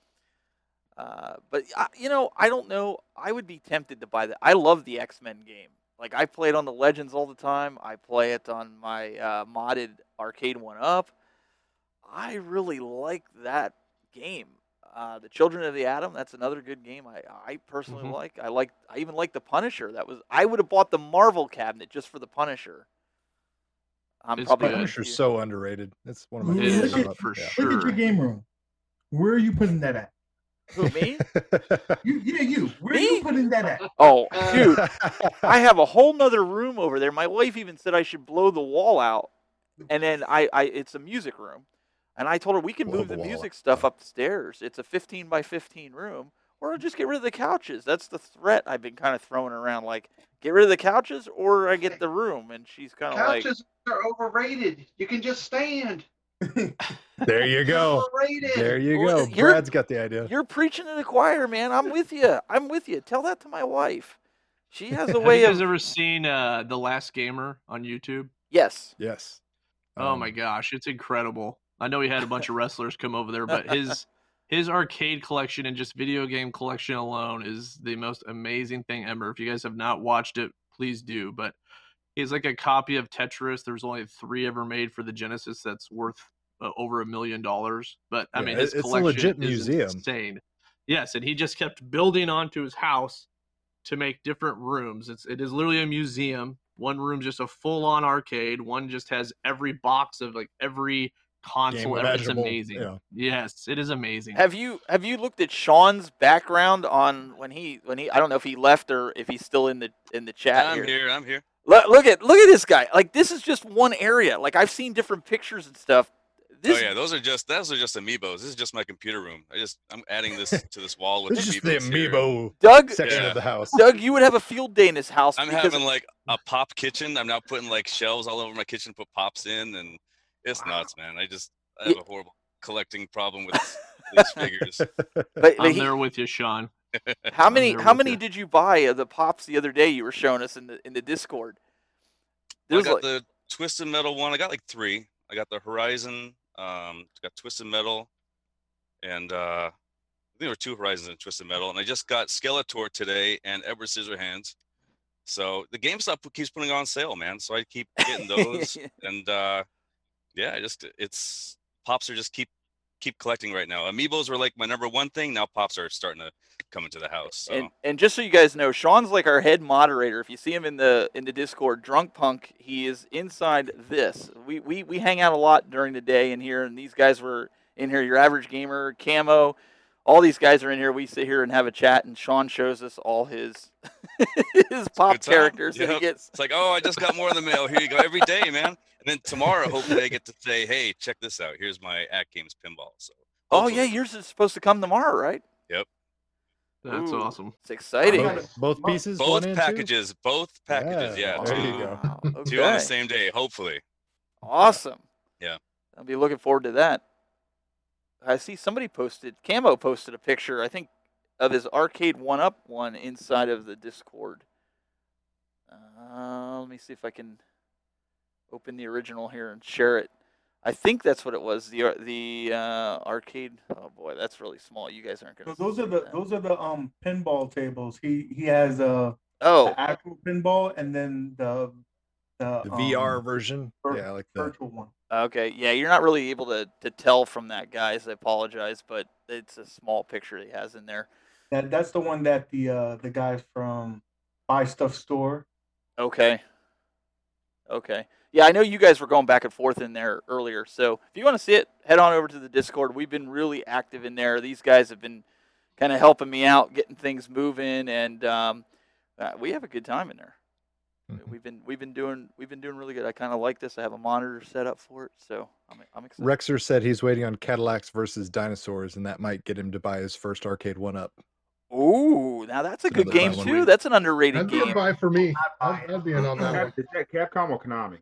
uh, but I, you know, I don't know. I would be tempted to buy that. I love the X Men game. Like I play it on the Legends all the time. I play it on my uh, modded arcade one up. I really like that game. Uh, the Children of the Atom. That's another good game. I, I personally Mhm. like. I like. I even like the Punisher. That was. I would have bought the Marvel cabinet just for the Punisher. I'm It's probably good. honest Punisher's so underrated. It's one of my It favorite. is, games. for Yeah. sure. Look at your game room. Where are you putting that at? Who me? You, yeah, you. Where are you putting that at? Oh, uh, dude, I have a whole nother room over there. My wife even said I should blow the wall out, and then I, I it's a music room, and I told her we can Blow move the the music out. stuff upstairs. It's a 15 by 15 room, or just get rid of the couches. That's the threat I've been kind of throwing around. Like, get rid of the couches, or I get the room. And she's kind of like, Couches are overrated. You can just stand. there you go. Overrated. There you go. you're- Brad's got the idea. "You're preaching to the choir, man. I'm with you. I'm with you. Tell that to my wife. She has a Have way you guys of ever seen uh, The Last Gamer on YouTube? yes." Yes. Oh my Um, gosh, it's incredible. I know he had a bunch of wrestlers come over there, but his his arcade collection and just video game collection alone is the most amazing thing ever. If you guys have not watched it, please do. But he's like a copy of Tetris. There's only three ever made for the Genesis that's worth uh, over a million dollars. But I Yeah, mean, his it's a collection legit is museum. insane. Yes, and he just kept building onto his house to make different rooms. It's it is literally a museum. One room's just a full on arcade. One just has every box of like every console. ever. It's amazing. yeah. Yes, it is amazing. Have you have you looked at Sean's background on when he when he I don't know if he left or if he's still in the in the chat I'm here. here. I'm here. Look, look at look at this guy. Like this is just one area. Like I've seen different pictures and stuff. This oh yeah, those are just those are just amiibos. This is just my computer room. I just I'm adding this to this wall with This is just the amiibos here. amiibo Doug section Yeah. of the house. Doug, you would have a field day in this house I'm having like a pop kitchen. I'm now putting like shelves all over my kitchen, put pops in, and it's nuts, man. I just I have a horrible collecting problem with these figures. but, but I'm he- there with you, Sean. How many how many ya. did you buy of the pops the other day you were showing us in the in the Discord? I There's got like the Twisted Metal one. I got like three. I got the Horizon. Um, got Twisted Metal, and uh, I think there were two Horizons and Twisted Metal. And I just got Skeletor today and Edward Scissorhands. So the GameStop keeps putting on sale, man. So I keep getting those, and uh, yeah, I just it's pops are just keep keep collecting right now. Amiibos were like my number one thing. Now pops are starting to come into the house. So And and just so you guys know, Sean's like our head moderator. If you see him in the in the Discord, Drunk Punk, he is inside this. We we we hang out a lot during the day in here, and these guys were in here. Your average gamer, Camo, all these guys are in here. We sit here and have a chat, and Sean shows us all his his pop good time. characters that he gets. It's like, oh, I just got more in the mail. Here you go, every day, man. And then tomorrow, hopefully, I get to say, hey, check this out. Here's my AtGames pinball. So, Oh yeah, yours is supposed to come tomorrow, right? yep, That's Ooh, awesome. It's exciting. Both, both pieces, both one and two? packages, both packages. Yeah, Yeah, there two, you go. Wow, two on the same day, hopefully. Awesome. Yeah. I'll be looking forward to that. I see somebody posted, Camo posted a picture, I think, of his arcade one up one inside of the Discord. Uh, let me see if I can open the original here and share it. I think that's what it was. The the uh, arcade. Oh boy, that's really small. You guys aren't gonna. those are the those are the um pinball tables. He he has a Oh, the actual pinball and then the the, The VR um, version. vir- Yeah, like the virtual one. Okay, yeah, you're not really able to, to tell from that, guys. I apologize, but it's a small picture he has in there. That that's the one that the uh the guy from Buy Stuff Store. Okay. Okay. Yeah, I know you guys were going back and forth in there earlier. So if you want to see it, head on over to the Discord. We've been really active in there. These guys have been kind of helping me out, getting things moving, and um, uh, we have a good time in there. Uh, mm-hmm. We've been we've been doing we've been doing really good. I kind of like this. I have a monitor set up for it, so I'm I'm excited. Rexer said he's waiting on Cadillacs versus dinosaurs, and that might get him to buy his first arcade one up. Ooh, now that's a It's good game too. one. That's an underrated That'd be a game. buy for me. I'd, I'd be in on that one. Cap- Is that Capcom or Konami?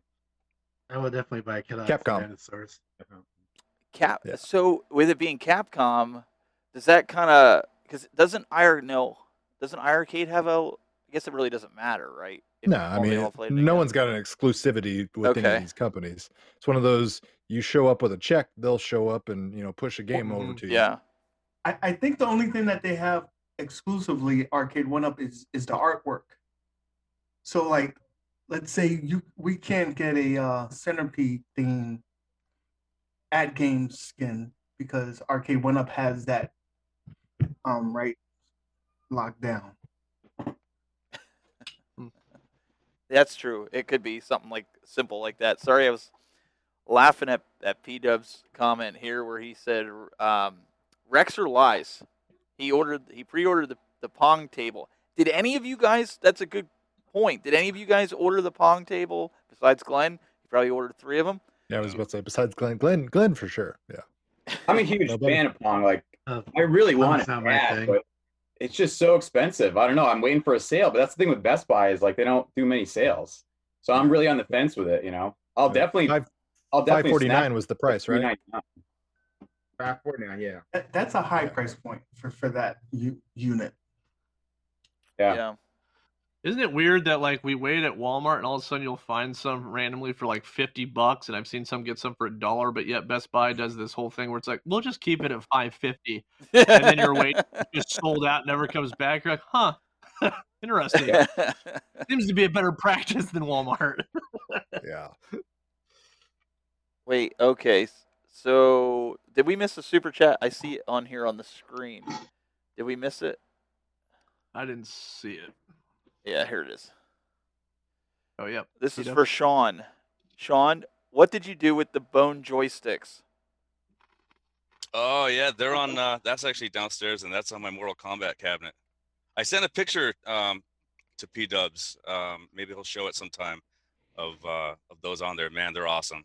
I would definitely buy Cadillacs Capcom. dinosaurs. Cap. So with it being Capcom, does that kind of because doesn't IR no doesn't Arcade have a? I guess it really doesn't matter, right? If No, I mean, no one's got an exclusivity with any of these companies. It's one of those you show up with a check, they'll show up and you know push a game over to you. Yeah. I, I think the only thing that they have exclusively Arcade One Up is is the artwork. So like, let's say you we can't get a uh, centipede theme AtGames skin because Arcade One Up has that um right locked down. That's true. It could be something like simple like that. Sorry, I was laughing at at P Dub's comment here where he said um, Rexer lies. He ordered he pre-ordered the, the Pong table. Did any of you guys? That's a good point. Did any of you guys order the Pong table besides Glen? You probably ordered three of them. Yeah, I was about to say besides Glen, Glen, Glen for sure. Yeah. I'm a huge Nobody- fan of Pong. Like, Uh, I really Pong's want it not bad, thing. but it's just so expensive. I don't know. I'm waiting for a sale, but that's the thing with Best Buy is like they don't do many sales. So I'm really on the fence with it. You know, I'll Yeah. definitely, Five I'll definitely. five forty nine was the price, right? $3.99. Five forty nine, yeah. That, that's a high price point for for that u- unit. Yeah. Yeah. Isn't it weird that like we wait at Walmart and all of a sudden you'll find some randomly for like fifty bucks, and I've seen some get some for a dollar, but yet Best Buy does this whole thing where it's like we'll just keep it at five fifty, and then you're waiting, just sold out, never comes back. You're like, huh, interesting. Seems to be a better practice than Walmart. Yeah. Wait. Okay. So did we miss a super chat? I see it on here on the screen. Did we miss it? I didn't see it. Yeah, here it is. Oh yep. This is Tito. for Sean. Sean, what did you do with the bone joysticks? Oh yeah, they're on. Uh, that's actually downstairs, and that's on my Mortal Kombat cabinet. I sent a picture um, to P Dubs. Um, maybe he'll show it sometime of uh, of those on there. Man, they're awesome.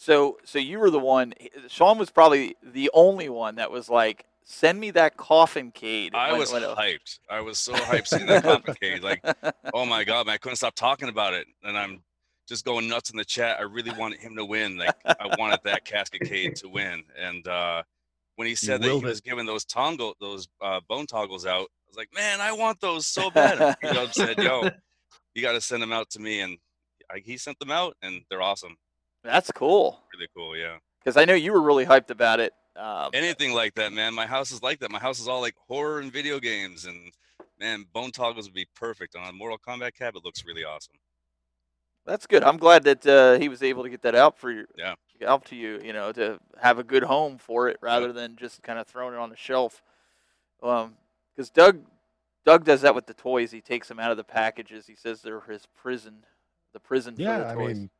So, so you were the one. Sean was probably the only one that was like, "Send me that coffin cade." I when- was when hyped. I was so hyped seeing that complicated. Like, oh my god, man, I couldn't stop talking about it, and I'm just going nuts in the chat. I really wanted him to win. Like, I wanted that casket cade to win. And uh, when he said that he willed was it. giving those toggle, those uh, bone toggles out, I was like, man, I want those so bad. And P-Dub said, yo, you got to send them out to me, and I, he sent them out, and they're awesome. That's cool Really cool, yeah. because I know you were really hyped about it. Um, anything like that, man. My house is like that. My house is all like horror and video games, and man, bone toggles would be perfect on a Mortal Kombat cab. It looks really awesome. that's good. I'm glad that uh, he was able to get that out for you. Yeah. Out to you, you know, to have a good home for it rather than just kind of throwing it on the shelf. Um, because Doug, Doug does that with the toys. He takes them out of the packages. He says they're his prison, the prison for Yeah, the I toys. mean,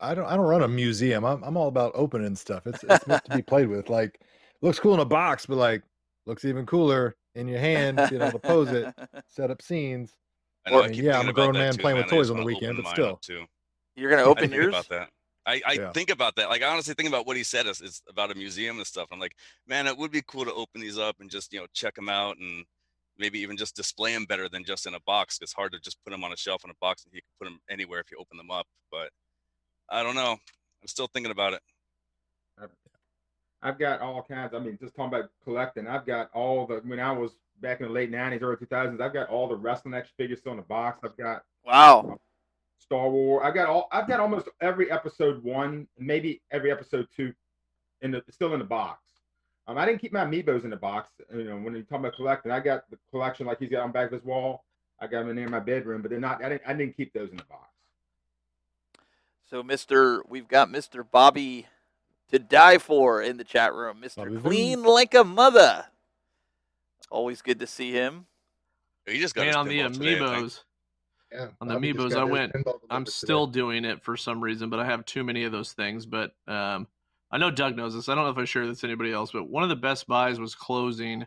I don't I don't run a museum. I'm I'm all about opening stuff. It's it's meant to be played with. Like looks cool in a box, but like looks even cooler in your hand. You know, to pose it, set up scenes. I know. I I mean, keep yeah, I'm a grown man too, playing man. with toys on the weekend, but still. up, too. You're gonna open think yours? about that. I, I Yeah. think about that. Like I honestly think about what he said is, is about a museum and stuff. I'm like, man, it would be cool to open these up and just you know check them out and maybe even just display them better than just in a box. It's hard to just put them on a shelf in a box and you can put them anywhere if you open them up. But I don't know. I'm still thinking about it. I've got all kinds. I mean, just talking about collecting. I've got all the when I was back in the late '90s, early 2000s. I've got all the wrestling action figures still in the box. I've got Wow. Star Wars. I've got all. I've got almost every episode one, maybe every episode two, in the still in the box. Um, I didn't keep my amiibos in the box. You know, when you talk about collecting, I got the collection like he's got on back of his wall. I got them in there in my bedroom, but they're not. I didn't. I didn't keep those in the box. So, Mister, we've got Mister Bobby to die for in the chat room. Mister Bobby Voo. Clean like a mother. Always good to see him. He just got Man, on the pinball today, amiibos. Yeah, On the Bobby amiibos, I went. I'm delivered today. still doing it for some reason, but I have too many of those things. But um, I know Doug knows this. I don't know if I share this with anybody else, but one of the Best Buys was closing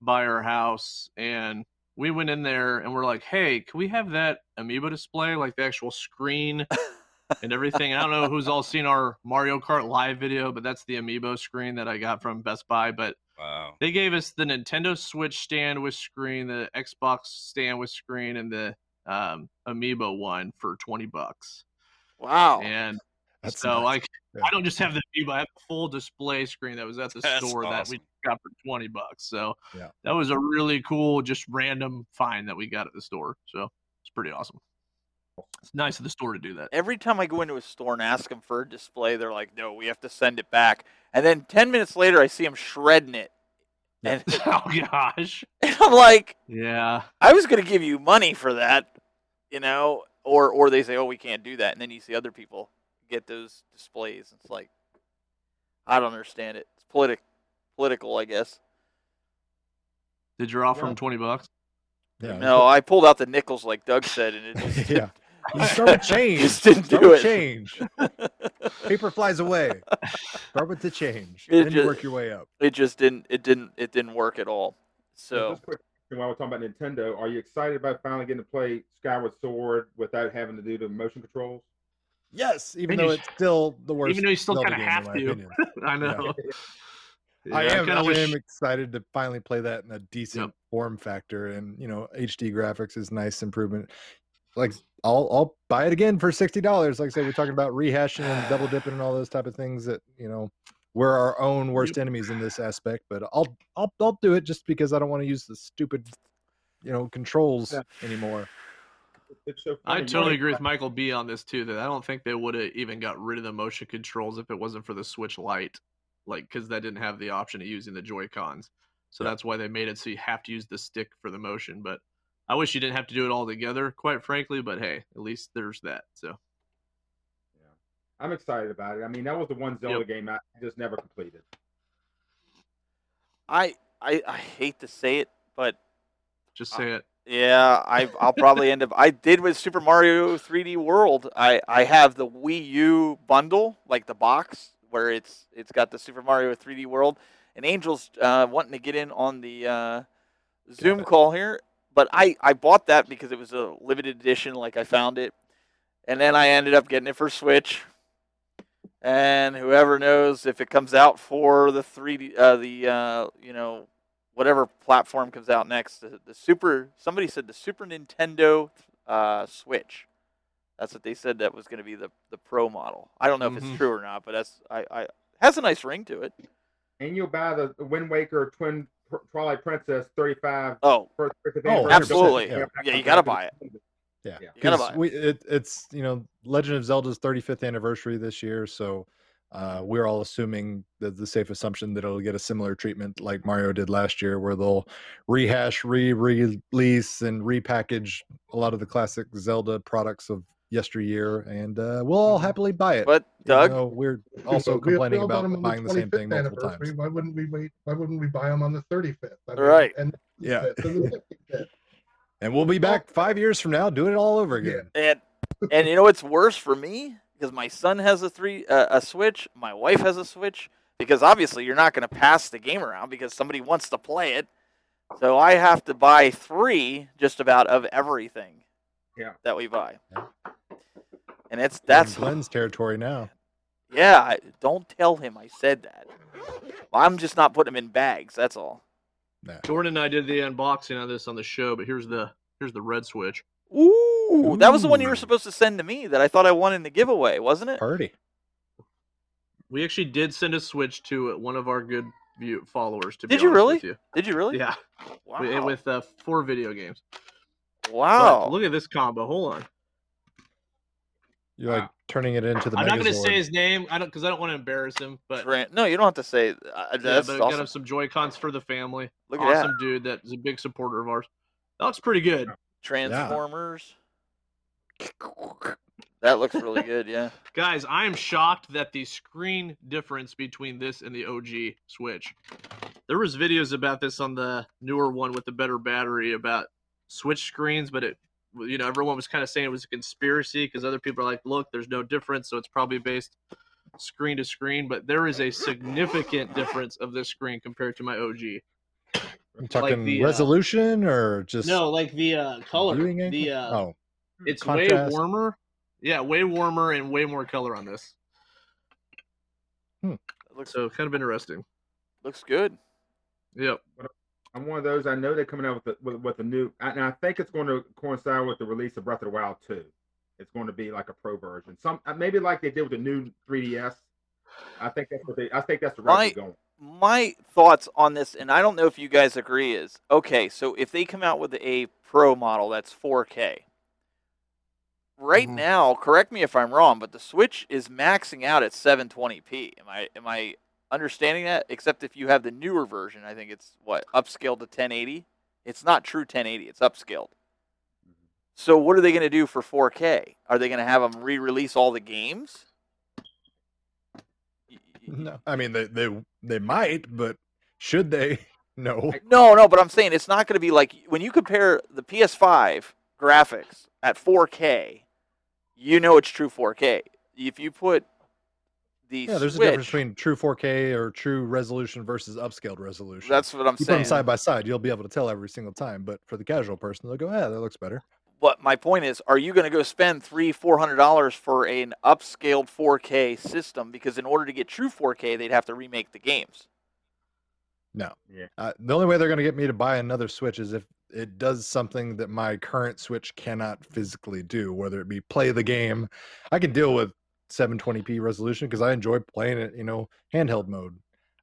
by our house, and we went in there and we're like, "Hey, can we have that amiibo display, like the actual screen and everything?" And I don't know who's all seen our Mario Kart live video, but that's the amiibo screen that I got from Best Buy. But Wow. they gave us the Nintendo Switch stand with screen, the Xbox stand with screen, and the um, Amiibo one for twenty bucks. Wow. And That's so, nice. like, Yeah. I don't just have the Amiibo; I have the full display screen that was at the That's store that we got for twenty bucks. So Yeah. that was a really cool, just random find that we got at the store. So it's pretty awesome. It's nice of the store to do that. Every time I go into a store and ask them for a display, they're like, "No, we have to send it back." And then ten minutes later, I see them shredding it, and, oh gosh. and I'm like, Yeah. I was going to give you money for that, you know, or or they say, "Oh, we can't do that," and then you see other people get those displays. It's like, I don't understand it. It's politic, political, I guess. Did you offer Yeah. them twenty bucks? Yeah. No, I pulled out the nickels like Doug said, and it just yeah. You start with change. Just didn't start do with it. change. Paper flies away. Start with the change. It then ju- you work your way up. it just didn't. It didn't. It didn't work at all. So Just while we're talking about Nintendo, are you excited about finally getting to play Skyward Sword without having to do the motion controls? Yes, even And though it's still the worst. Even though you still Zelda kind of have to. I know. I Yeah, am. kinda I wish- am excited to finally play that in a decent Yep. form factor, and you know, HD graphics is nice improvement. Like, I'll I'll buy it again for sixty dollars. Like I say, we're talking about rehashing and double dipping and all those type of things that you know we're our own worst enemies in this aspect. But I'll I'll I'll do it just because I don't want to use the stupid, you know, controls Yeah. anymore. It's so I totally Mario agree with Michael B on this too. That I don't think they would have even got rid of the motion controls if it wasn't for the Switch Lite, like because that didn't have the option of using the Joy Cons. So that's why they made it so you have to use the stick for the motion. But I wish you didn't have to do it all together, quite frankly. But hey, at least there's that. So yeah, I'm excited about it. I mean, that was the one Zelda Yep. game I just never completed. I I I hate to say it, but just say it. Yeah, I I'll probably end up. I did with Super Mario 3D World. I I have the Wii U bundle, like the box where it's it's got the Super Mario 3D World. And Angel's uh, wanting to get in on the uh, Zoom call here, but I I bought that because it was a limited edition. Like I found it, and then I ended up getting it for Switch. And whoever knows if it comes out for the 3D, uh, the uh, you know whatever platform comes out next. The, the Super somebody said the Super Nintendo uh, Switch. That's what they said that was going to be the the Pro model. I don't know if Mhm. it's true or not, but that's I, I has a nice ring to it. And you'll buy the Wind Waker Twin Pr- Twilight Princess 35 Oh, for the 35th Oh, absolutely. Yeah. Yeah, you gotta buy it. Yeah, Yeah. You gotta 'cause buy it. we it, it's you know Legend of Zelda's 35th anniversary this year, so uh, we're all assuming that the safe assumption that it'll get a similar treatment like Mario did last year, where they'll rehash, re-release, and repackage a lot of the classic Zelda products of yesteryear, and uh, we'll all happily buy it. But even Doug, though we're also we- we complaining about buying the same thing multiple times. Why wouldn't we wait? Why wouldn't we buy them on the 35th? I mean, Right. And Yeah, 55th and and we'll be back five years from now doing it all over again. and and you know what's worse for me because my son has a three uh, a Switch, my wife has a Switch. Because obviously you're not going to pass the game around because somebody wants to play it. So I have to buy three just about of everything Yeah. that we buy. Yeah. And it's that's Glen's territory now. yeah. I, don't tell him I said that. I'm just not putting them in bags. That's all. Jordan and I did the unboxing of this on the show, but here's the here's the red switch. Ooh, that was the one you were supposed to send to me that I thought I won in the giveaway, wasn't it? Party. We actually did send a switch to one of our good view followers. To be Did you honest really? with you. Did you really? Yeah, Wow. with, with uh, four video games. But wow. look at this combo. Hold on. You're like turning it into the. I'm not going to say his name. I don't because I don't want to embarrass him. But Tran- no, you don't have to say. Uh, yeah, that's but got awesome. him some Joy Cons for the family. Look at awesome dude. That is a big supporter of ours. That looks pretty good. Transformers. That looks really good. Yeah. Guys, I am shocked that the screen difference between this and the OG Switch. There was videos about this on the newer one with the better battery about Switch screens, but it you know everyone was kind of saying it was a conspiracy because other people are like, look, there's no difference, so it's probably based screen to screen, but there is a significant difference of this screen compared to my OG. I'm talking the, uh, resolution or just No, like the uh, color. The uh, oh, it's contrast. way warmer. Yeah, way warmer and way more color on this. Hmm. Looks, So kind of interesting. Looks good. Yep. I'm one of those. I know they're coming out with the, with, with the new, and I think it's going to coincide with the release of Breath of the Wild 2. It's going to be like a pro version, some uh, maybe like they did with the new 3DS. I think that's what they. I think that's the route My they're going. my thoughts on this, and I don't know if you guys agree, is okay. So if they come out with a Pro model that's 4K, right Mm-hmm. now, correct me if I'm wrong, but the Switch is maxing out at 720p. Am I am I understanding that? Except if you have the newer version, I think it's what upscaled to 1080. It's not true 1080. It's upscaled. Mm-hmm. So what are they going to do for 4K? Are they going to have them re-release all the games? no. I mean, they they they might, but should they? No. No, no, but I'm saying it's not going to be like when you compare the PS5 graphics at 4K, you know it's true 4K. If you put the Yeah, there's Switch, a difference between true 4K or true resolution versus upscaled resolution. That's what I'm you Put saying. them side by side, you'll be able to tell every single time. But for the casual person, they'll go, "Yeah, that looks better." But my point is, are you going to go spend three, four hundred dollars for an upscaled 4K system? Because in order to get true 4K, they'd have to remake the games. No. Yeah. Uh, the only way they're going to get me to buy another Switch is if it does something that my current Switch cannot physically do, whether it be play the game. I can deal with 720p resolution because I enjoy playing it, you know, handheld mode.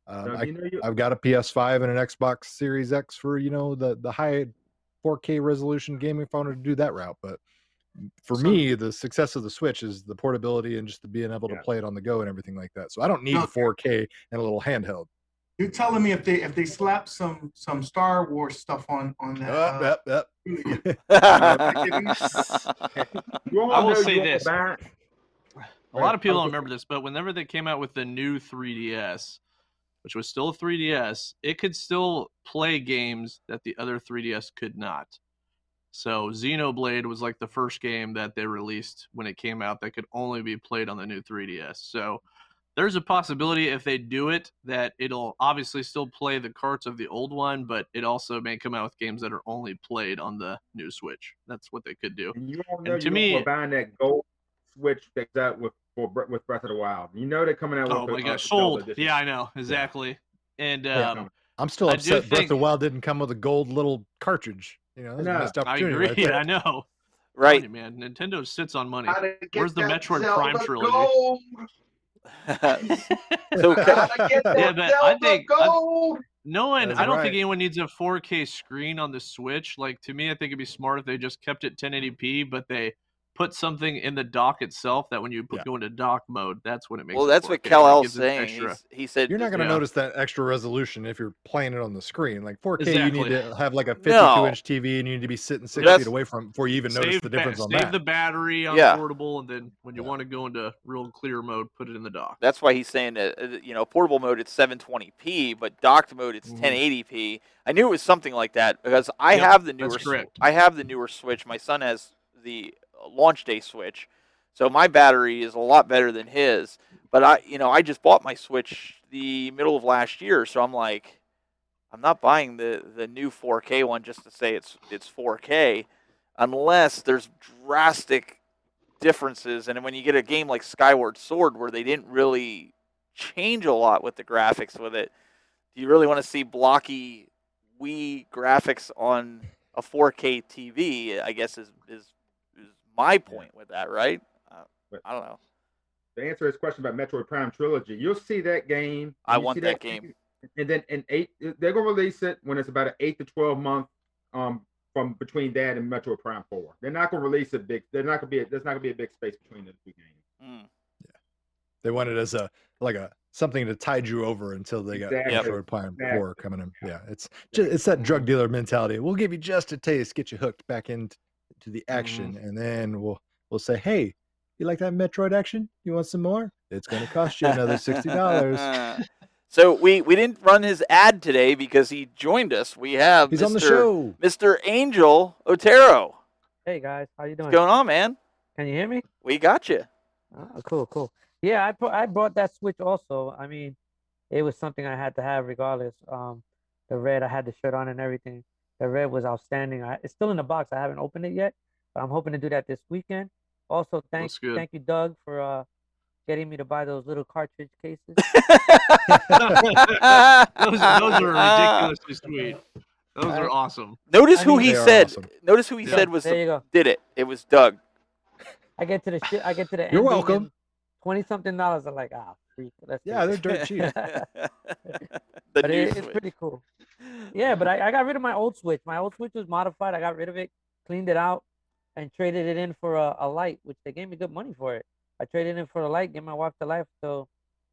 Um, I, you know you- I've got a PS5 and an Xbox Series X for you know the the high 4K resolution gaming if I wanted to do that route. But for me, the success of the Switch is the portability and just the being able to play it on the go and everything like that. So I don't need No. 4K and a little handheld. You're telling me if they if they slap some some Star Wars stuff on on that. Yep, uh, yep, yep. I will say this. to A lot of people don't remember this, but whenever they came out with the new 3DS, which was still a 3DS, it could still play games that the other 3DS could not. So Xenoblade was like the first game that they released when it came out that could only be played on the new 3DS. So there's a possibility if they do it that it'll obviously still play the carts of the old one, but it also may come out with games that are only played on the new Switch. That's what they could do. And And to me- buying that gold Switch that's out with for with Breath of the Wild. You know they're coming out with Oh the, my uh, gosh, the sold. edition. Yeah, I know exactly. And um, I'm still upset Breath of the Wild didn't come with a gold little cartridge. You know, that's a No. missed I agree. right. I know. Right. Telling you, man. Nintendo sits on money. Where's the Metroid Zelda Prime trilogy? Gold. so get Yeah, but I Zelda think- I- No one. That's I don't right. think anyone needs a 4K screen on the Switch. Like to me, I think it'd be smart if they just kept it 1080p, but they put something in the dock itself that when you put, Yeah. go into dock mode, that's when it makes. well, it that's what 4K. It Cal-L's saying. extra- he said You're not going to Yeah. notice that extra resolution if you're playing it on the screen. Like 4K, you need to have like a 52 No. inch TV and you need to be sitting six That's- feet away from before you even notice Save, the ba- difference on save that. the battery on Yeah. portable, and then when you Yeah. want to go into real clear mode, put it in the dock. That's why he's saying that uh, you know portable mode it's 720p, but docked mode it's Mhm. 1080p. I knew it was something like that because I Yep, have the newer. Correct. I have the newer Switch. My son has the launch day Switch, so my battery is a lot better than his. But I, you know, I just bought my Switch the middle of last year, so I'm like, I'm not buying the the new 4K one just to say it's it's 4K, unless there's drastic differences. And when you get a game like Skyward Sword, where they didn't really change a lot with the graphics with it, do you really want to see blocky Wii graphics on a 4K TV? I guess is is, is my point with that, right? Uh, But- I don't know. To answer his question about Metroid Prime trilogy, you'll see that game. I you want see that game. And then in eight, they're gonna release it when it's about an eight to twelve month um from between that and Metroid Prime Four. They're not gonna release a big. They're not gonna be. A, there's not gonna be a big space between the two games. Mm. They want it as a like a something to tide you over until they got Exactly. Metroid Prime Exactly. 4 coming in. Yeah, it's just, it's that drug dealer mentality. We'll give you just a taste, get you hooked back into to the action, and then we'll we'll say, hey, You like that Metroid action? You want some more? It's going to cost you another sixty dollars. so we we didn't run his ad today because he joined us. We have He's Mr. on the show. Mr. Angel Otero. Hey guys, how you doing? What's going on, man? Can you hear me? We got you. Oh, cool, cool. Yeah, I put I brought that Switch also. I mean, it was something I had to have regardless. Um, the red I had the shirt on and everything. The red was outstanding. I, it's still in the box. I haven't opened it yet, but I'm hoping to do that this weekend. Also, thank thank you, Doug, for uh getting me to buy those little cartridge cases. those, those are ridiculously sweet. Those are awesome. Notice I who mean- he said. awesome. Notice who he Yeah. said was There you go. did it. It was Doug. I get to the shit. I get to the. End You're ending welcome. Twenty something dollars. I'm like, ah, freak. Let's Yeah, they're dirt cheap. The but it, it's pretty cool. Yeah, but I, I got rid of my old Switch. My old Switch was modified. I got rid of it, cleaned it out, and traded it in for a, a light, which they gave me good money for it. I traded in for a light, gave my wife the light, so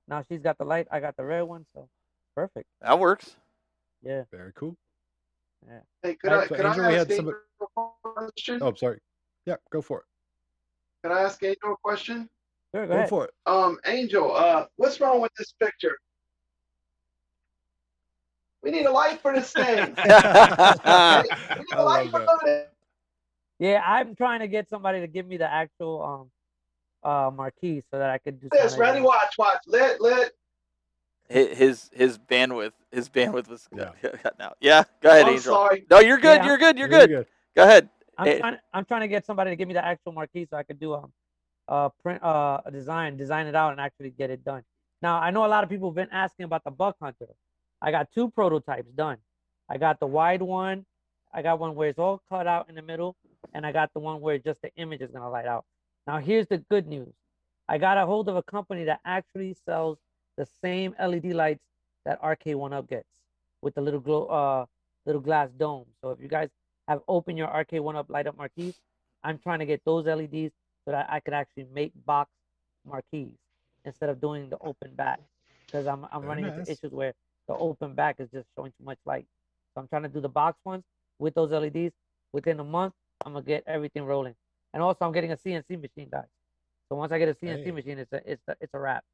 now she's got the light. I got the red one, so perfect. That works. Yeah. Very cool. Yeah. Hey, could All I right, so could Angel, I ask had Angel somebody- a question? Oh, sorry. Yeah, go for it. Can I ask Angel a question? Sure, Go for it. Um, Angel, uh, what's wrong with this picture? We need a light for this thing. we need I a light for that. Yeah, I'm trying to get somebody to give me the actual um uh marquee so that I could do This, Ready? Randy, watch, watch. lit, lit. His his bandwidth his bandwidth was cut out. Yeah, go ahead, I'm Angel. sorry. No, you're good. Yeah, You're good. You're Very good. Go ahead. I'm Eh, trying. I'm trying to get somebody to give me the actual marquee so I could do um, uh, print uh, a design, design it out, and actually get it done. Now I know a lot of people have been asking about the Buck Hunter. I got two prototypes done. I got the wide one. I got one where it's all cut out in the middle, and I got the one where just the image is gonna light out. Now here's the good news. I got a hold of a company that actually sells the same LED lights that Arcade One Up gets with the little glow, uh, little glass dome. So if you guys have opened your Arcade One Up light up marquees, I'm trying to get those LEDs so that I could actually make box marquees instead of doing the open back because I'm I'm Very running nice. into issues where the open back is just showing too much light. So I'm trying to do the box ones with those LEDs. Within a month, I'm gonna get everything rolling. And also, I'm getting a CNC machine, guys. So once I get a CNC Hey. machine, it's a it's a, it's a wrap.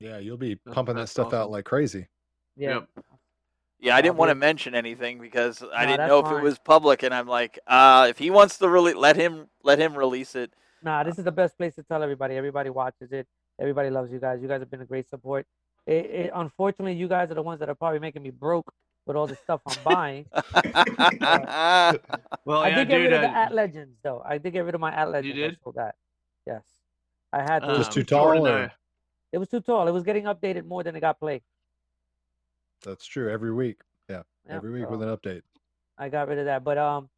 Yeah, you'll be That's- pumping that that's stuff out like crazy. Yeah. Yep. Yeah, I didn't want to mention anything because I No, didn't that's know if fine. it was public, and I'm like, uh, if he wants to really let him let him release it. Nah, this is the best place to tell everybody. Everybody watches it. Everybody loves you guys. You guys have been a great support. It, it, unfortunately, you guys are the ones that are probably making me broke with all the stuff I'm buying. Well, I yeah, did get dude. rid of the uh, at legends though. I did get rid of my at legends. I did? sold that. Yes, I had to. Just um, too tall, or uh, It was too tall. It was getting updated more than it got played. that's true. Every week, yeah, Yeah, every week with an update. I got rid of that. But um,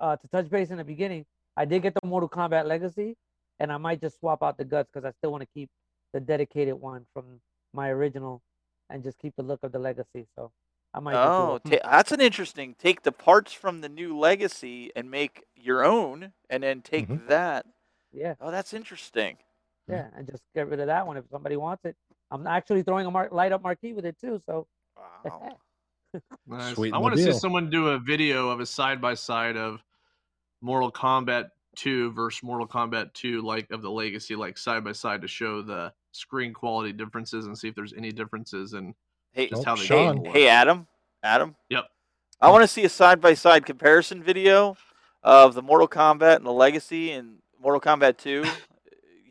uh, to touch base in the beginning, I did get the Mortal Kombat Legacy, and I might just swap out the guts because I still want to keep the dedicated one from my original, and just keep the look of the Legacy. So I might. Oh, it. ta- that's an interesting. Take the parts from the new Legacy and make your own, and then take Mhm. that. Yeah, Oh, that's interesting. yeah, and just get rid of that one if somebody wants it. I'm actually throwing a mar- light up marquee with it too. So Wow. Nice. Sweeten I want to see someone do a video of a side by side of Mortal Kombat 2 versus Mortal Kombat 2, like of the Legacy, like side by side to show the screen quality differences and see if there's any differences in Hey, just how they Sean. look. hey, Adam, Adam. Yep. I want to see a side by side comparison video of the Mortal Kombat and the Legacy and Mortal Kombat 2. you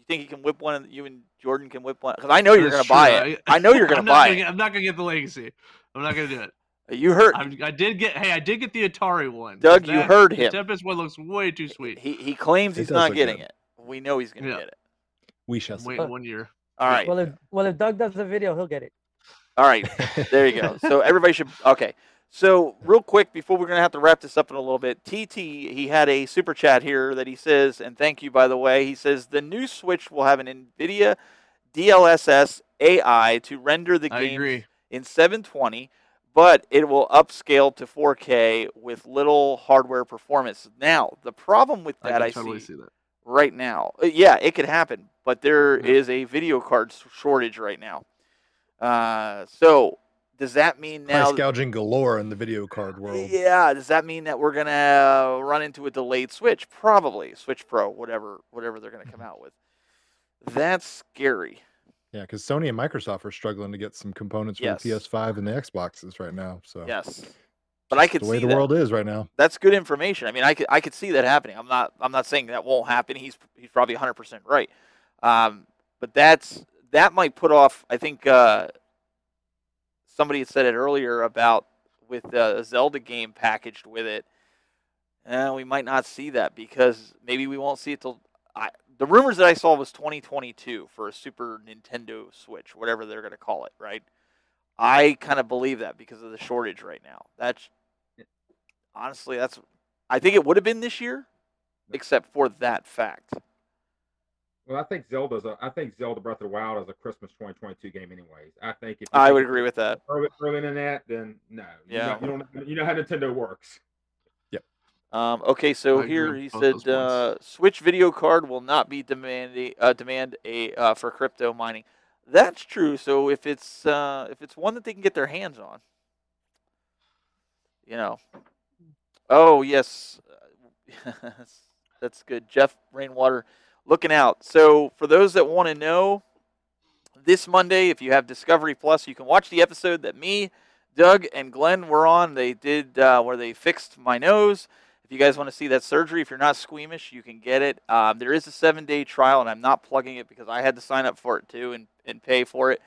think you can whip one? and You and Jordan can whip one? Because I know you're going to buy it. I know you're going to buy gonna it. I'm not gonna get the Legacy. I'm not gonna do it. Uh, you heard I'm, I did get. Hey, I did get the Atari one. Doug, you That- heard the him. Tempest one looks way too sweet. he he claims It he's not getting good. it. We know he's going to Yeah. get it. We shall I'm see. one year. All right. well, if well if Doug does the video, he'll get it. All right. There you go. So everybody should okay. So real quick before we're gonna have to wrap this up in a little bit, TT he had a super chat here that he says, and thank you by the way. He says the new Switch will have an NVIDIA DLSS AI to render the game in 720, but it will upscale to 4K with little hardware performance. Now the problem with I that can I, totally see see that. Right now. Uh, Yeah, it could happen, but there is a video card shortage right now. Uh, so does that mean now? Price gouging galore in the video card world. Yeah, does that mean that we're gonna run into a delayed Switch? Probably Switch Pro, whatever, whatever they're gonna come out with. That's scary. Yeah, because Sony and Microsoft are struggling to get some components for Yes. the PS5 and the Xboxes right now. So Yes. But I could the way see the that. world is right now. That's good information. I mean, I could I could see that happening. I'm not I'm not saying that won't happen. He's he's probably 100% right. Um, but that's that might put off. I think uh, somebody had said it earlier about with uh, a Zelda game packaged with it. Uh, we might not see that because maybe we won't see it till. I, the rumors that I saw was 2022 for a Super Nintendo Switch, whatever they're going to call it, right? I kind of believe that because of the shortage right now. That's honestly, that's. I think it would have been this year, except for that fact. Well, I think Zelda's a, I think Zelda Breath of the Wild is a Christmas 2022 game, anyways. I think if I would agree with that. early, earlier than that, then no. You Yeah. know, you don't. You know how Nintendo works. Um, okay, so I here he said uh, Switch video card will not be demanding uh, demand a uh, for crypto mining. That's true. So if it's uh, if it's one that they can get their hands on, you know. Oh yes, that's good. Jeff Rainwater, looking out. So for those that want to know, this Monday, if you have Discovery Plus, you can watch the episode that me, Doug, and Glen were on. They did uh, where they fixed my nose. If you guys want to see that surgery, if you're not squeamish, you can get it. Um, there is a seven day trial, and I'm not plugging it because I had to sign up for it too and, and pay for it.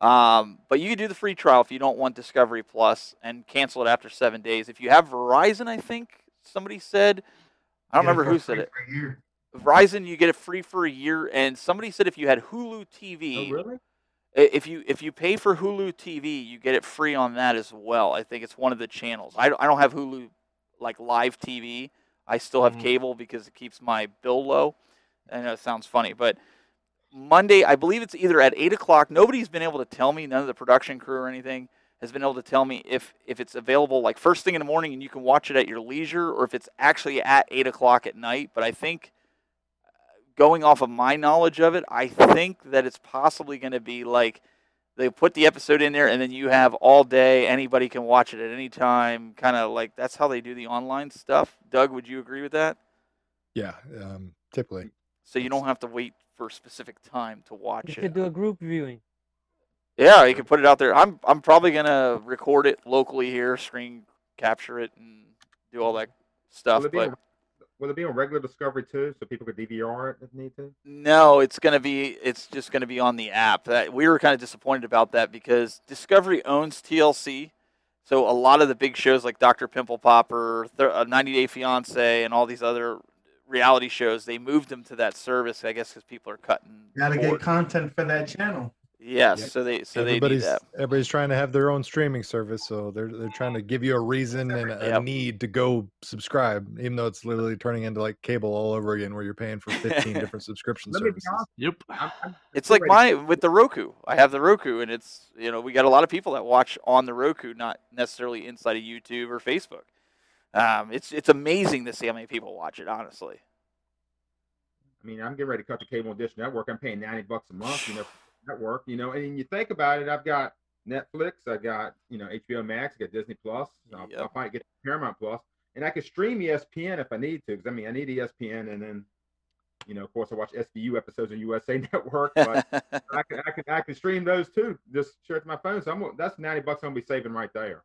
Um, but you can do the free trial if you don't want Discovery Plus and cancel it after seven days. If you have Verizon, I think somebody said, I don't remember who said it. for a year. Verizon, you get it free for a year, and somebody said if you had Hulu TV, Oh, really? if you if you pay for Hulu TV, you get it free on that as well. I think it's one of the channels. I, don't- I don't have Hulu like live TV. I still have Mhm. cable because it keeps my bill low. I know it sounds funny, but Monday, I believe it's either at eight o'clock. Nobody's been able to tell me. None of the production crew or anything has been able to tell me if if it's available like first thing in the morning and you can watch it at your leisure, or if it's actually at eight o'clock at night. But I think going off of my knowledge of it, I think that it's possibly going to be like they put the episode in there and then you have all day. Anybody can watch it at any time. Kind of like that's how they do the online stuff. Doug, would you agree with that? Yeah, um, typically. So you don't have to wait for a specific time to You watch it. You could do a group viewing. Yeah, you can put it out there. I'm I'm probably gonna record it locally here, screen capture it, and do all that stuff. Will it, be But on, will it be on regular Discovery too, so people could DVR it if need to? No, it's gonna be. It's just gonna be on the app. That we were kind of disappointed about that because Discovery owns TLC, so a lot of the big shows like Doctor Pimple Popper, uh, 90 Day Fiance, and all these other reality shows, they moved them to that service. I guess because people are cutting. Got to get content for that channel. Yes, so they so they need everybody's that. everybody's trying to have their own streaming service, so they're they're trying to give you a reason and a Yep. need to go subscribe, even though it's literally turning into like cable all over again, where you're paying for 15 different subscription Let me be services. Yep. I'm, I'm It's like my with the Roku. I have the Roku, and it's you know we got a lot of people that watch on the Roku, not necessarily inside of YouTube or Facebook. Um, it's it's amazing to see how many people watch it. Honestly, I mean, I'm getting ready to cut the cable and dish network. I'm paying 90 bucks a month, you know, network, you know, and you think about it, I've got Netflix, I got, you know, HBO Max, I got Disney Plus, I'll, Yep. I'll might get Paramount Plus, and I can stream ESPN if I need to, because I mean, I need ESPN, and then, you know, of course, I watch SVU episodes on USA Network, but I can, I can, I can stream those too, just share it to my phone. So I'm, that's 90 bucks I'm gonna be saving right there.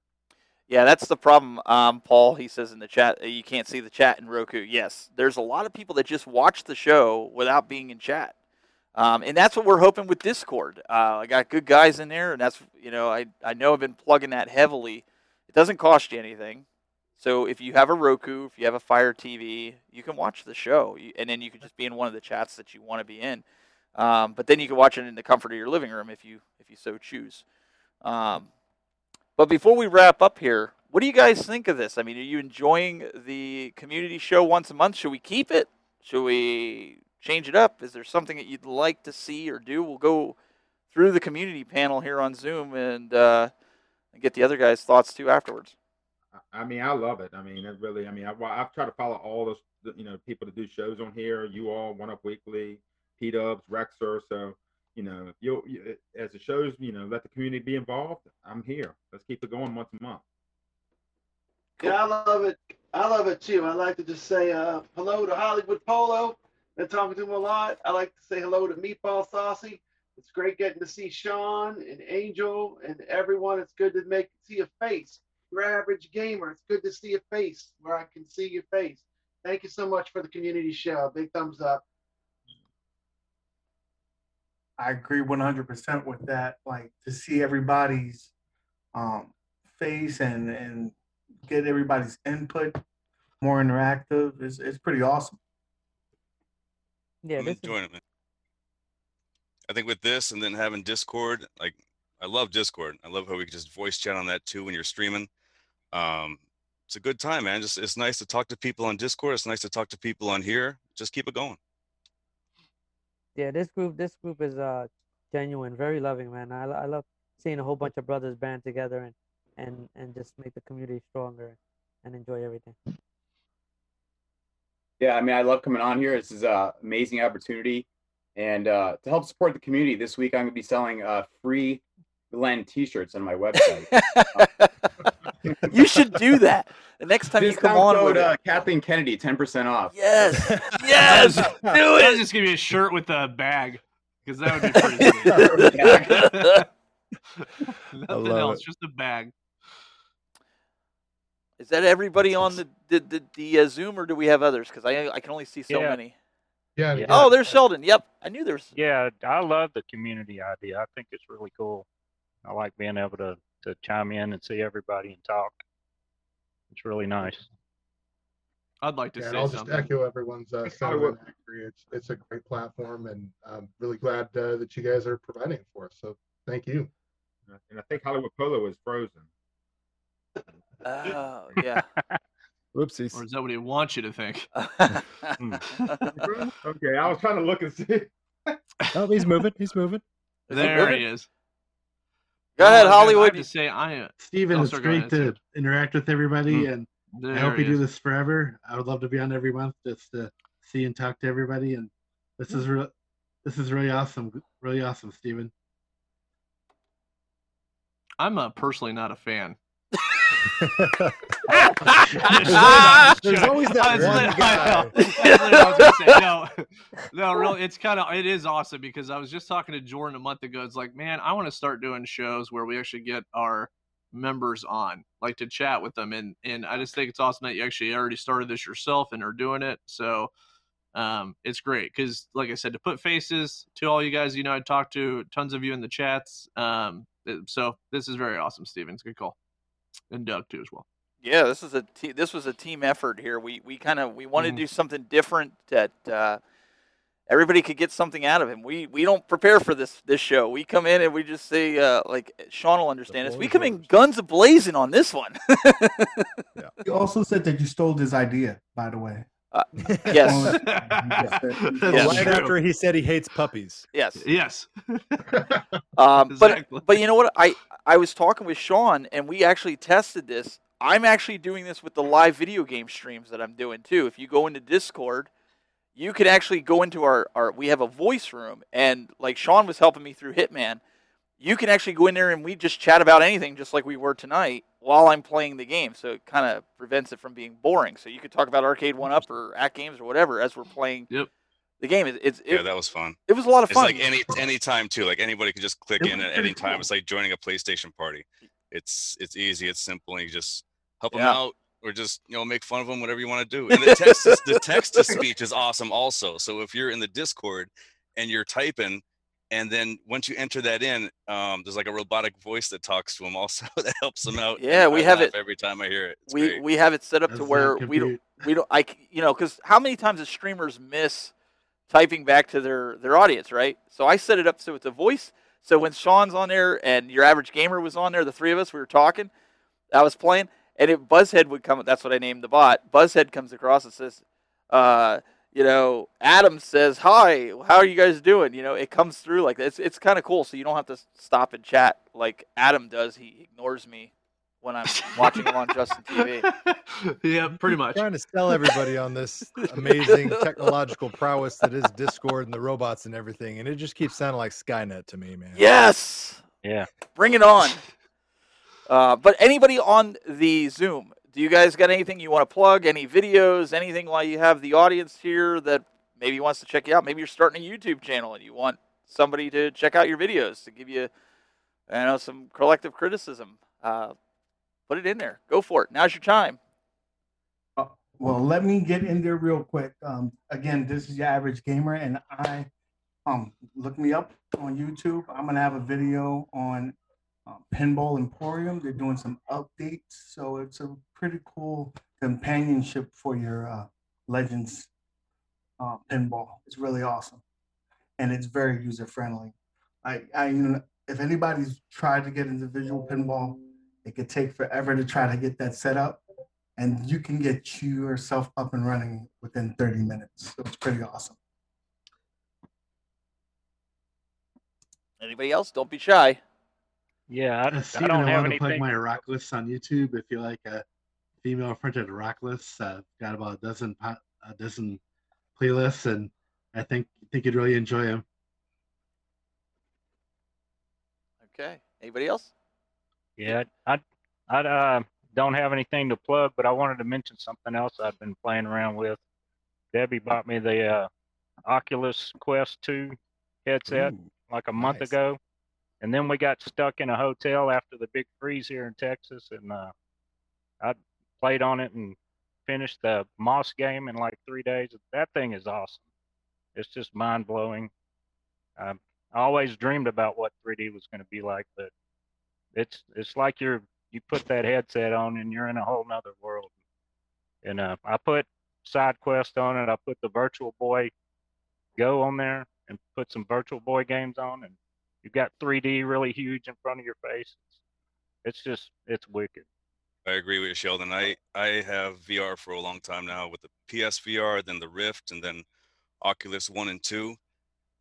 Yeah, that's the problem. Um, Paul, he says in the chat, uh, you can't see the chat in Roku. Yes, there's a lot of people that just watch the show without being in chat. Um, and that's what we're hoping with Discord. Uh, I got good guys in there, and that's you know I I know I've been plugging that heavily. It doesn't cost you anything, so if you have a Roku, if you have a Fire TV, you can watch the show, and then you can just be in one of the chats that you want to be in. Um, but then you can watch it in the comfort of your living room if you if you so choose. Um, but before we wrap up here, what do you guys think of this? I mean, are you enjoying the community show once a month? Should we keep it? Should we change it up? Is there something that you'd like to see or do? We'll go through the community panel here on Zoom and, uh, get the other guys' thoughts too afterwards. I- I mean, I love it. I mean, it really. I mean, I've, I've tried to follow all those, you know, people that do shows on here. You all, One Up Weekly, P Dubs, Rexer. So, you know, if you, you as it shows, you know, let the community be involved. I'm here. Let's keep it going once a month. Yeah, I love it. I love it too. I like to just say uh, hello to Hollywood Polo. Been talking to him a lot. I like to say hello to Meatball Saucy. It's great getting to see Sean and Angel and everyone. It's good to make see a face. Your average gamer. It's good to see a face where I can see your face. Thank you so much for the community show. Big thumbs up. I agree 100% with that. Like to see everybody's um, face and and get everybody's input more interactive is is pretty awesome. Yeah, I'm this is it, man. I think with this and then having Discord, like I love Discord. I love how we can just voice chat on that too when you're streaming. Um, it's a good time, man. Just it's nice to talk to people on Discord. It's nice to talk to people on here. Just keep it going. Yeah, this group this group is uh genuine, very loving, man. I, I love seeing a whole bunch of brothers band together and and and just make the community stronger and enjoy everything. Yeah, I mean, I love coming on here. This is an amazing opportunity. And uh, to help support the community, this week I'm going to be selling uh, free Glen t-shirts on my website. you should do that. The next time you come on code uh, Kathleen Kennedy, 10% off. Yes. Yes. Do I'll it. just give you a shirt with a bag because that would be pretty sweet. Nothing love else, it. just a bag. Is that everybody on the the, the, the uh, Zoom, or do we have others? Because I I can only see so Yeah. many. Yeah. Yeah. Oh, there's Sheldon. Yep, I knew there was. Yeah, I love the community idea. I think it's really cool. I like being able to to chime in and see everybody and talk. It's really nice. I'd like to Yeah, say I'll just echo everyone's uh, sentiment. It's it's a great platform, and I'm really glad uh, that you guys are providing it for us. So thank you. And I think Hollywood Polo is frozen. Oh yeah. Whoopsies. Or is that what he wants you to think? Okay, I was trying to look and see. Oh, he's moving. He's moving. There he is. Go ahead, Oh, I have Hollywood. to say, I am. Steven, Oh, it's great to Steve. interact with everybody, Mm. and I hope he you do this forever. I would love to be on every month just to see and talk to everybody, and this is real. This is really awesome. Really awesome, Steven. I'm uh, personally not a fan. There's always that one guy. I know. That's what I was gonna say. No, no, really, it's kind of it is awesome because I was just talking to Jordan a month ago. It's like, man, I want to start doing shows where we actually get our members on, like to chat with them, and and I just think it's awesome that you actually already started this yourself and are doing it. So. Um, it's great because, like I said, to put faces to all you guys, you know, I talked to tons of you in the chats. Um, so this is very awesome, Steven. It's a good call, and Doug too as well. Yeah, this is a te- this was a team effort here. We we kind of we wanted Mhm. to do something different that uh, everybody could get something out of him. We we don't prepare for this this show. We come in and we just say uh, like Sean will understand us. We come in guns a blazing on this one. You also said that you stole his idea, by the way. Uh, yes. right after he said he hates puppies. Yes. Yes. Um, Exactly. But but you know what? I I was talking with Sean and we actually tested this. I'm actually doing this with the live video game streams that I'm doing too. If you go into Discord, you could actually go into our, our we have a voice room and like Sean was helping me through Hitman. You can actually go in there and we just chat about anything just like we were tonight while I'm playing the game. So it kind of prevents it from being boring. So you could talk about Arcade One Up or AtGames or whatever as we're playing yep. the game. It, it's it, yeah, that was fun. it was a lot of It's fun. like any any time too. Like anybody can just click It in at any time. cool. It's like joining a PlayStation party. It's it's easy. It's simple. And you just help them out or just you know make fun of them. Whatever you want to do. And the text is, the text to speech is awesome also. So if you're in the Discord and you're typing. And then once you enter that in, um, there's like a robotic voice that talks to them also that helps them out. Yeah, we I have it- every time I hear it. It's we great. we have it set up to where we don't compute? we don't I c- you know because how many times do streamers miss typing back to their their audience right? So I set it up so it's a voice. So when Sean's on there and your average gamer was on there, the three of us we were talking, I was playing, and it Buzzhead would come. That's what I named the bot. Buzzhead comes across and says, uh, you know, Adam says, "Hi, how are you guys doing?" You know, it comes through like that. It's it's kind of cool. So you don't have to stop and chat like Adam does. He ignores me when I'm watching him on Justin TV. yeah, pretty much. Trying to sell everybody on this amazing technological prowess that is Discord and the robots and everything, and it just keeps sounding like Skynet to me, man. Yes. Yeah. Bring it on. Uh, but anybody on the Zoom, do you guys got anything you want to plug? Any videos? Anything while you have the audience here that maybe wants to check you out. Maybe you're starting a YouTube channel and you want somebody to check out your videos to give you, you know, some collective criticism. Uh, put it in there. Go for it. Now's your time. Well, let me get in there real quick. Um, again, this is your average gamer, and I um look me up on YouTube. I'm gonna have a video on uh, Pinball Emporium. They're doing some updates, so it's a pretty cool companionship for your uh, Legends uh, pinball. It's really awesome, and it's very user friendly. I, I, you know, if anybody's tried to get into visual pinball, it could take forever to try to get that set up and you can get yourself up and running within 30 minutes. So it's pretty awesome. Anybody else? Don't be shy. Yeah, I, Uh, I Steven, don't I have wanted to plug my rock lists on YouTube. If you like a female fronted rock lists, uh, got about a dozen po- a dozen playlists, and I think think you'd really enjoy them. Okay. Anybody else? Yeah, I I uh, don't have anything to plug, but I wanted to mention something else I've been playing around with. Debbie bought me the uh, Oculus Quest 2 headset Ooh, like a month nice. ago, and then we got stuck in a hotel after the big freeze here in Texas, and uh, I played on it and finished the Moss game in like three days. That thing is awesome. It's just mind blowing. I always dreamed about what 3D was going to be like, but it's it's like you're you put that headset on and you're in a whole nother world. And uh, I put side quest on it. I put the Virtual Boy Go on there and put some Virtual Boy games on, and you've got 3D really huge in front of your face. It's, just it's wicked. I agree with you, Sheldon. I I have VR for a long time now with the PSVR, then the Rift, and then Oculus One and Two,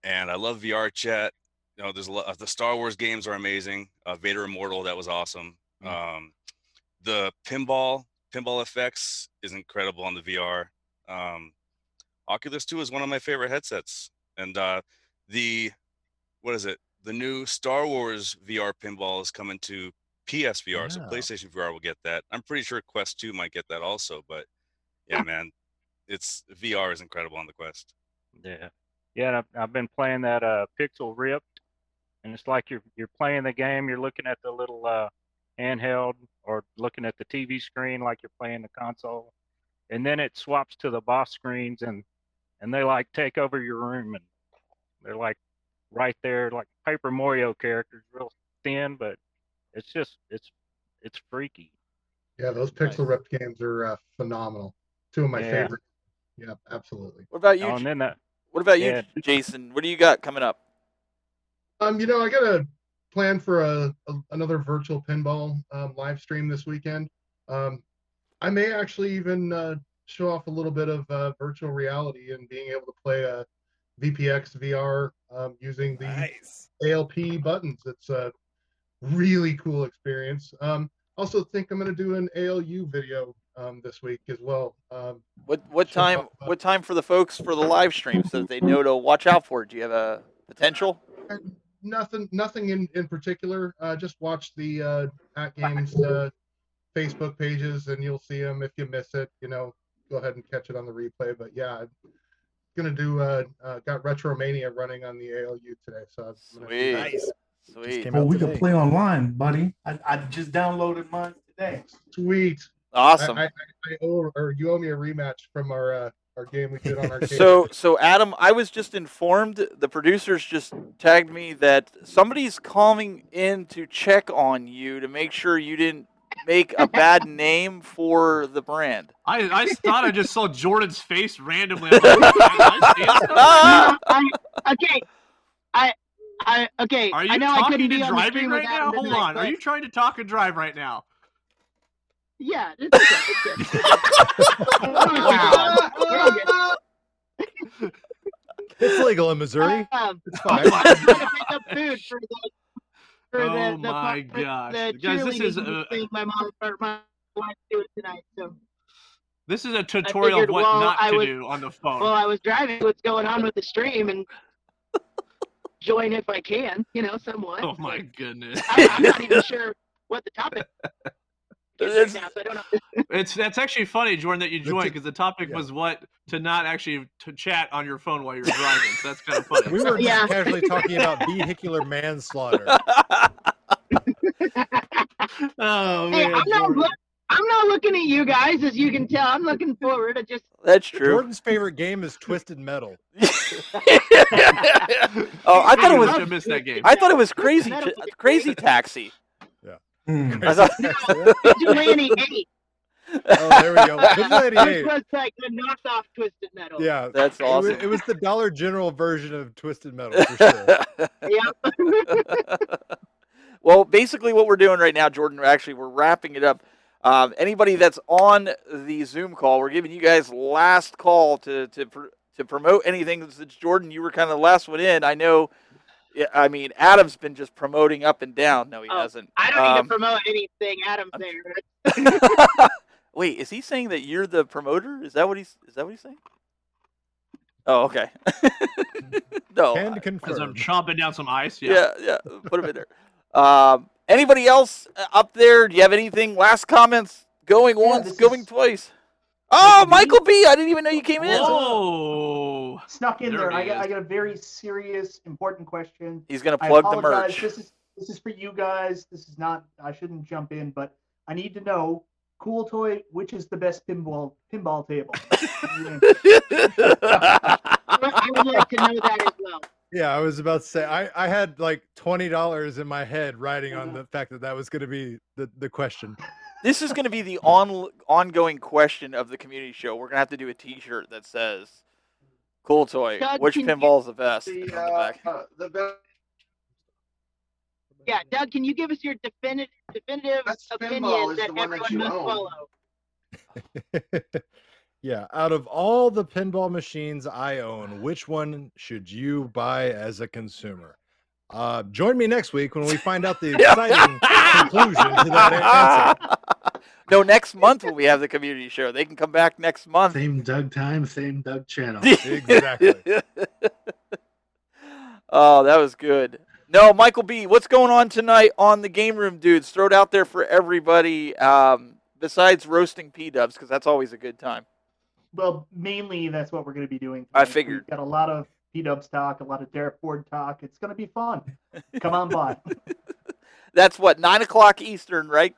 and I love VR chat. You know, there's a lot. The Star Wars games are amazing. Uh, Vader Immortal, that was awesome. Um, the pinball pinball effects is incredible on the VR. Um, Oculus Two is one of my favorite headsets, and uh, the what is it? The new Star Wars VR pinball is coming to PSVR, so PlayStation VR will get that. I'm pretty sure Quest 2 might get that also, but yeah, man, it's VR is incredible on the Quest. Yeah, yeah. and I've, I've been playing that uh, Pixel Ripped, and it's like you're you're playing the game. You're looking at the little uh, handheld or looking at the TV screen like you're playing the console, and then it swaps to the boss screens and and they like take over your room and they're like right there like Paper Mario characters, real thin, but it's just it's it's freaky. Yeah, those Pixel Ripped games are uh, phenomenal. Two of my Yeah. favorites. Yeah, absolutely. What about you? Oh, and then that what about you. Jason? What do you got coming up? Um, you know, I got a plan for a, a another virtual pinball um, live stream this weekend. Um, I may actually even uh, show off a little bit of uh, virtual reality and being able to play a VPX VR um, using the Nice. ALP buttons. It's a really cool experience. Um, also think I'm going to do an ALU video um, this week as well. Um, What what Sure. time? What time for the folks for the live stream so that they know to watch out for it? Do you have a potential? nothing nothing in in particular uh just watch the uh AtGames uh facebook pages and you'll see them if you miss it you know go ahead and catch it on the replay but yeah I'm gonna do uh, uh got retromania running on the alu today so I'm gonna Sweet. Nice. sweet, Well, we today. can play online, buddy. I, I just downloaded mine today. sweet awesome. I, I, I owe or you owe me a rematch from our uh our game we did on our So so Adam, I was just informed. The producers just tagged me that somebody's calling in to check on you to make sure you didn't make a bad name for the brand. I, I thought I just saw Jordan's face randomly. Like, "I- I see it." I, okay, I, I, okay. Are I you know I couldn't talking be and on driving right now? Hold tonight, on. Are you trying to talk and drive right now? Yeah, it's okay. It's good. Wow. We're all good. It's legal in Missouri. Um, It's fine. I'm trying to pick up food for the for Oh the, the my part- gosh. the Guys, this is, thing my mom or my wife doing tonight. So This is a tutorial figured of what while not I to was- do on the phone. well, I was driving. What's going on with the stream and join if I can, you know, somewhat. oh my goodness. I, I'm not even sure what the topic. Kids right now, so I don't know. It's that's actually funny, Jordan, that you joined because the topic yeah. was what to not actually to chat on your phone while you're driving. So that's kind of funny. We were just Yeah. casually talking about vehicular manslaughter. oh Hey, man, I'm not look, I'm not looking at you guys, as you can tell. I'm looking forward. I just That's true. Jordan's favorite game is Twisted Metal. oh, I thought it was. must missed that game. I thought it was crazy. Was crazy taxi. Hmm. I thought. Vigilante Eight, Oh, there we go. Vigilante which 8. was like the knockoff Twisted Metal. Yeah, That's it was, awesome. it was the Dollar General version of Twisted Metal for sure. Yeah. well, basically, what we're doing right now, Jordan, actually, we're wrapping it up. Um, anybody that's on the Zoom call, we're giving you guys last call to to pr- to promote anything. Since Jordan, you were kind of the last one in. I know. Yeah, I mean, Adam's been just promoting up and down. No, he Oh, hasn't. I don't need Um, to promote anything. Adam's there. Wait, is he saying that you're the promoter? Is that what he's? Is that what he's saying? Oh, okay. no, Can I- Because I'm confirm. chomping down some ice. Yeah. yeah, yeah. Put him in there. Um, anybody else uh, up there? Do you have anything? Last comments? Going Yeah, once, going is- twice. Oh, Michael B. I didn't even know you came in. Whoa. Snuck in There there. I got, I got a very serious, important question. He's gonna I plug the merch. This is this is for you guys. This is not. I shouldn't jump in, but I need to know. CoolToy. Which is the best pinball pinball table? I would like to know that as well. Yeah, I was about to say I, I had like twenty dollars in my head riding on the fact that that was going to be the, the question. this is going to be the on ongoing question of the community show. We're gonna have to do a T-shirt that says "CoolToy." Doug, Which pinball is the best? The, on the uh, back. uh, the best Yeah, Doug, can you give us your definitive definitive Best opinion that the one that everyone you must own. follow? yeah, out of all the pinball machines I own, which one should you buy as a consumer? Uh, join me next week when we find out the exciting conclusion to that answer. no, next month when we have the community show, they can come back next month. Same Doug time, same Doug channel. Exactly. oh, that was good. No, Michael B, what's going on tonight on the game room, dudes? Throw it out there for everybody. Um, besides roasting P Dubs, because that's always a good time. Well, mainly that's what we're going to be doing. I figured. We've got a lot of P Dubs talk, a lot of Derek Ford talk. It's going to be fun. Come on by. That's what nine o'clock Eastern, right?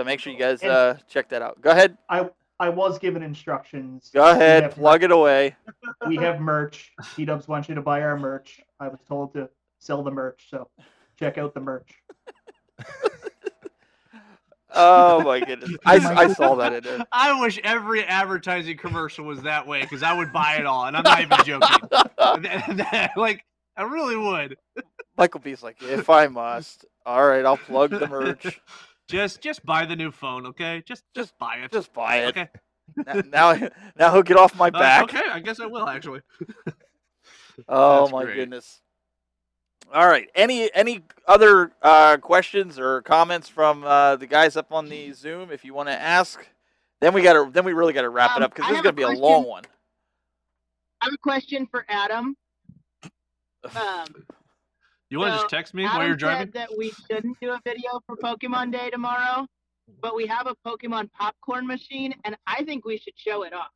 Yeah. So make sure you guys uh, check that out. Go ahead. I I was given instructions. Go ahead. have Plug it away. we have merch. P Dubs wants you to buy our merch. I was told to sell the merch, so check out the merch. Oh my goodness, I, I saw that in there. I wish every advertising commercial was that way because I would buy it all, and I'm not even joking. like I really would. Michael B's like, if I must, all right, I'll plug the merch. Just just buy the new phone, okay? Just just buy it. Just buy it. Okay. N- Now, now he'll get off my Uh, back. okay, I guess I will actually. Oh That's my great. goodness. All right. Any any other uh, questions or comments from uh, the guys up on the Zoom? If you want to ask, then we got to then we really got to wrap it Um, up because I this is going to a be a long one. I have a question for Adam. Um, You want to so just text me Adam while you're driving? said that we shouldn't do a video for Pokemon Day tomorrow, but we have a Pokemon popcorn machine, and I think we should show it off.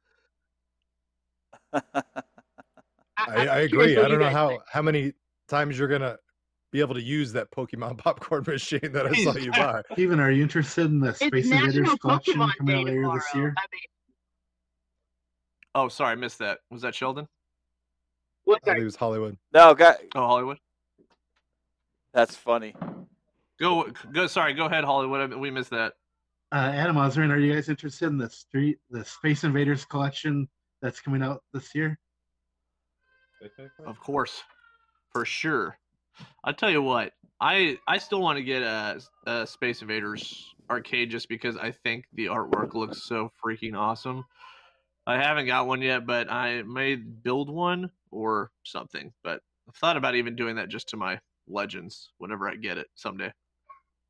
I, I'm I agree. I don't know how think. how many times you're gonna be able to use that Pokemon popcorn machine that I saw you buy. Even are you interested in the Space Invaders National collection Pokemon coming Day out later this year? I mean, Oh, sorry, I missed that. Was that Sheldon? what, I think it was Hollywood. No, got, Oh, Hollywood. That's funny. Go go. Sorry, go ahead, Hollywood. I- We missed that. Uh, Adam Osborne, are you guys interested in the street, the Space Invaders collection that's coming out this year? Of course, for sure. I'll tell you what, I I still want to get a, a Space Invaders arcade just because I think the artwork looks so freaking awesome. I haven't got one yet, but I may build one or something. But I've thought about even doing that just to my legends whenever I get it someday.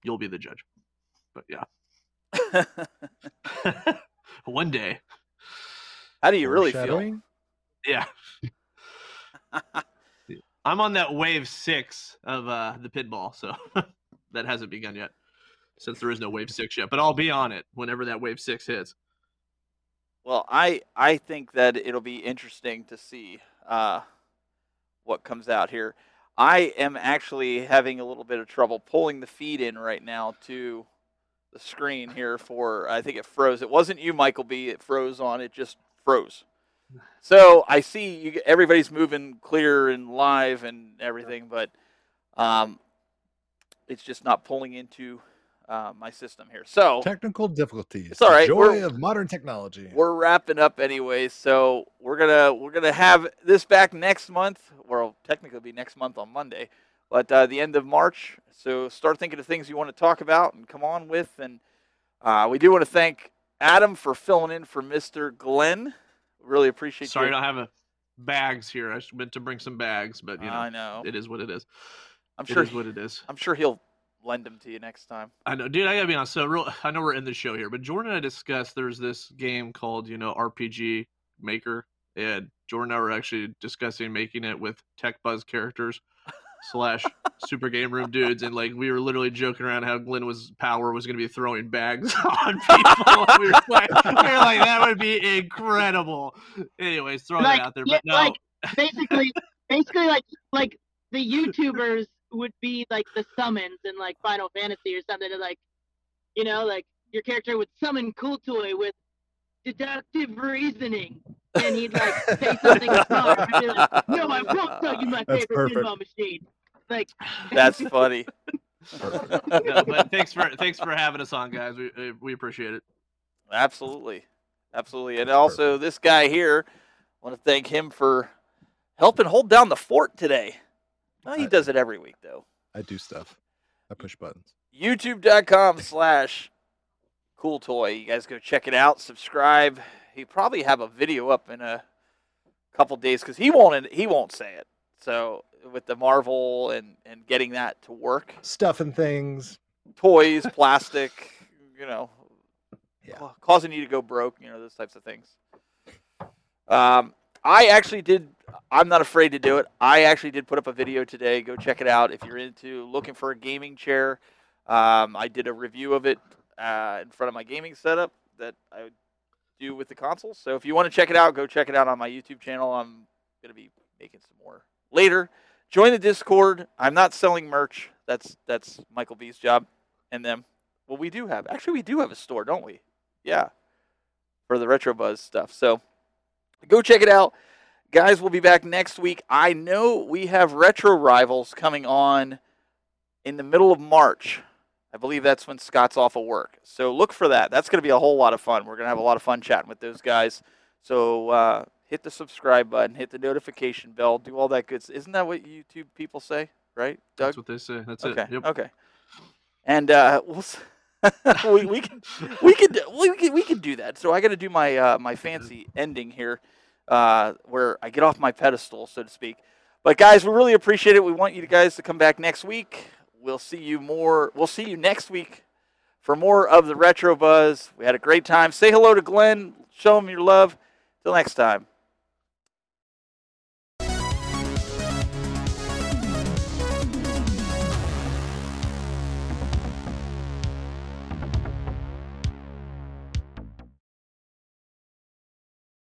You'll be the judge. But yeah, one day. How do you really feel? Yeah. I'm on that wave six of uh, the pinball, so that hasn't begun yet. since there is no Wave Six yet. But I'll be on it whenever that Wave Six hits. Well, I I think that it'll be interesting to see uh, what comes out here. I am actually having a little bit of trouble pulling the feed in right now to the screen here for I think it froze. It wasn't you, Michael B. It froze on. It just froze. So I see you. Everybody's moving clear and live and everything, but um, it's just not pulling into uh, my system here. So Technical difficulties. It's all the. Joy We're- of modern technology. we're wrapping up anyway, so we're gonna we're gonna have this back next month. Well, technically, be next month on Monday, but uh, the end of March. So start thinking of things you want to talk about and come on with. And uh, we do want to thank Adam for filling in for Mr. Glen. Really appreciate Sorry, I don't have a bags here. I meant to bring some bags, but you know, I know. it is what it is. I'm sure is what it is. I'm sure he'll lend them to you next time. I know, dude. I gotta be honest. So, real, I know we're in the show here, but Jordan and I discussed there's this game called, you know, RPG Maker, and Jordan and I were actually discussing making it with Tech Buzz characters slash Super Game Room dudes, and like we were literally joking around how Glen was power was gonna be throwing bags on people. we, were like, we were like, that would be incredible. Anyways, throwing like, that out there, yeah, but no. like basically, basically like like the YouTubers would be like the summons in like Final Fantasy or something. and, Like, you know, like your character would summon CoolToy with deductive reasoning, and he'd like say something smart. and be like, "No, I won't tell you my That's favorite perfect. pinball machine." Like, That's funny. no, but thanks for thanks for having us on, guys. We uh, we appreciate it. Absolutely, absolutely, and also this guy here. I want to thank him for helping hold down the fort today. Well, he does it every week though. I do stuff. I push buttons. youtube.com slash CoolToy you guys go check it out subscribe he probably have a video up in a couple days because he won't he won't say it. So with the marvel and and getting that to work. Stuff and things. toys plastic you know. Ca- causing you to go broke you know those types of things. Um i actually did i'm not afraid to do it. I actually did put up a video today. Go check it out if you're into looking for a gaming chair. Um, i did a review of it uh, in front of my gaming setup that i would do with the console so if you want to check it out go check it out on my youtube channel. I'm going to be making some more later. Join the discord. I'm not selling merch. That's that's michael b's job and them. Well we do have actually we do have a store don't we? Yeah. For the retro buzz stuff. So go check it out. Guys we'll be back next week. I know we have retro rivals coming on in the middle of march i believe that's when scott's off of work so look for that that's going to be a whole lot of fun we're going to have a lot of fun chatting with those guys so uh, hit the subscribe button hit the notification bell do all that good isn't that what youtube people say right doug That's what they say. That's okay it. Yep. okay and uh, we'll s- we, we can we can do- we can we can do that. So I got to do my uh, my fancy ending here, uh, where I get off my pedestal, so to speak. But guys, we really appreciate it. We want you guys to come back next week. We'll see you more. We'll see you next week for more of the retro buzz. We had a great time. Say hello to Glen. Show him your love. Till next time.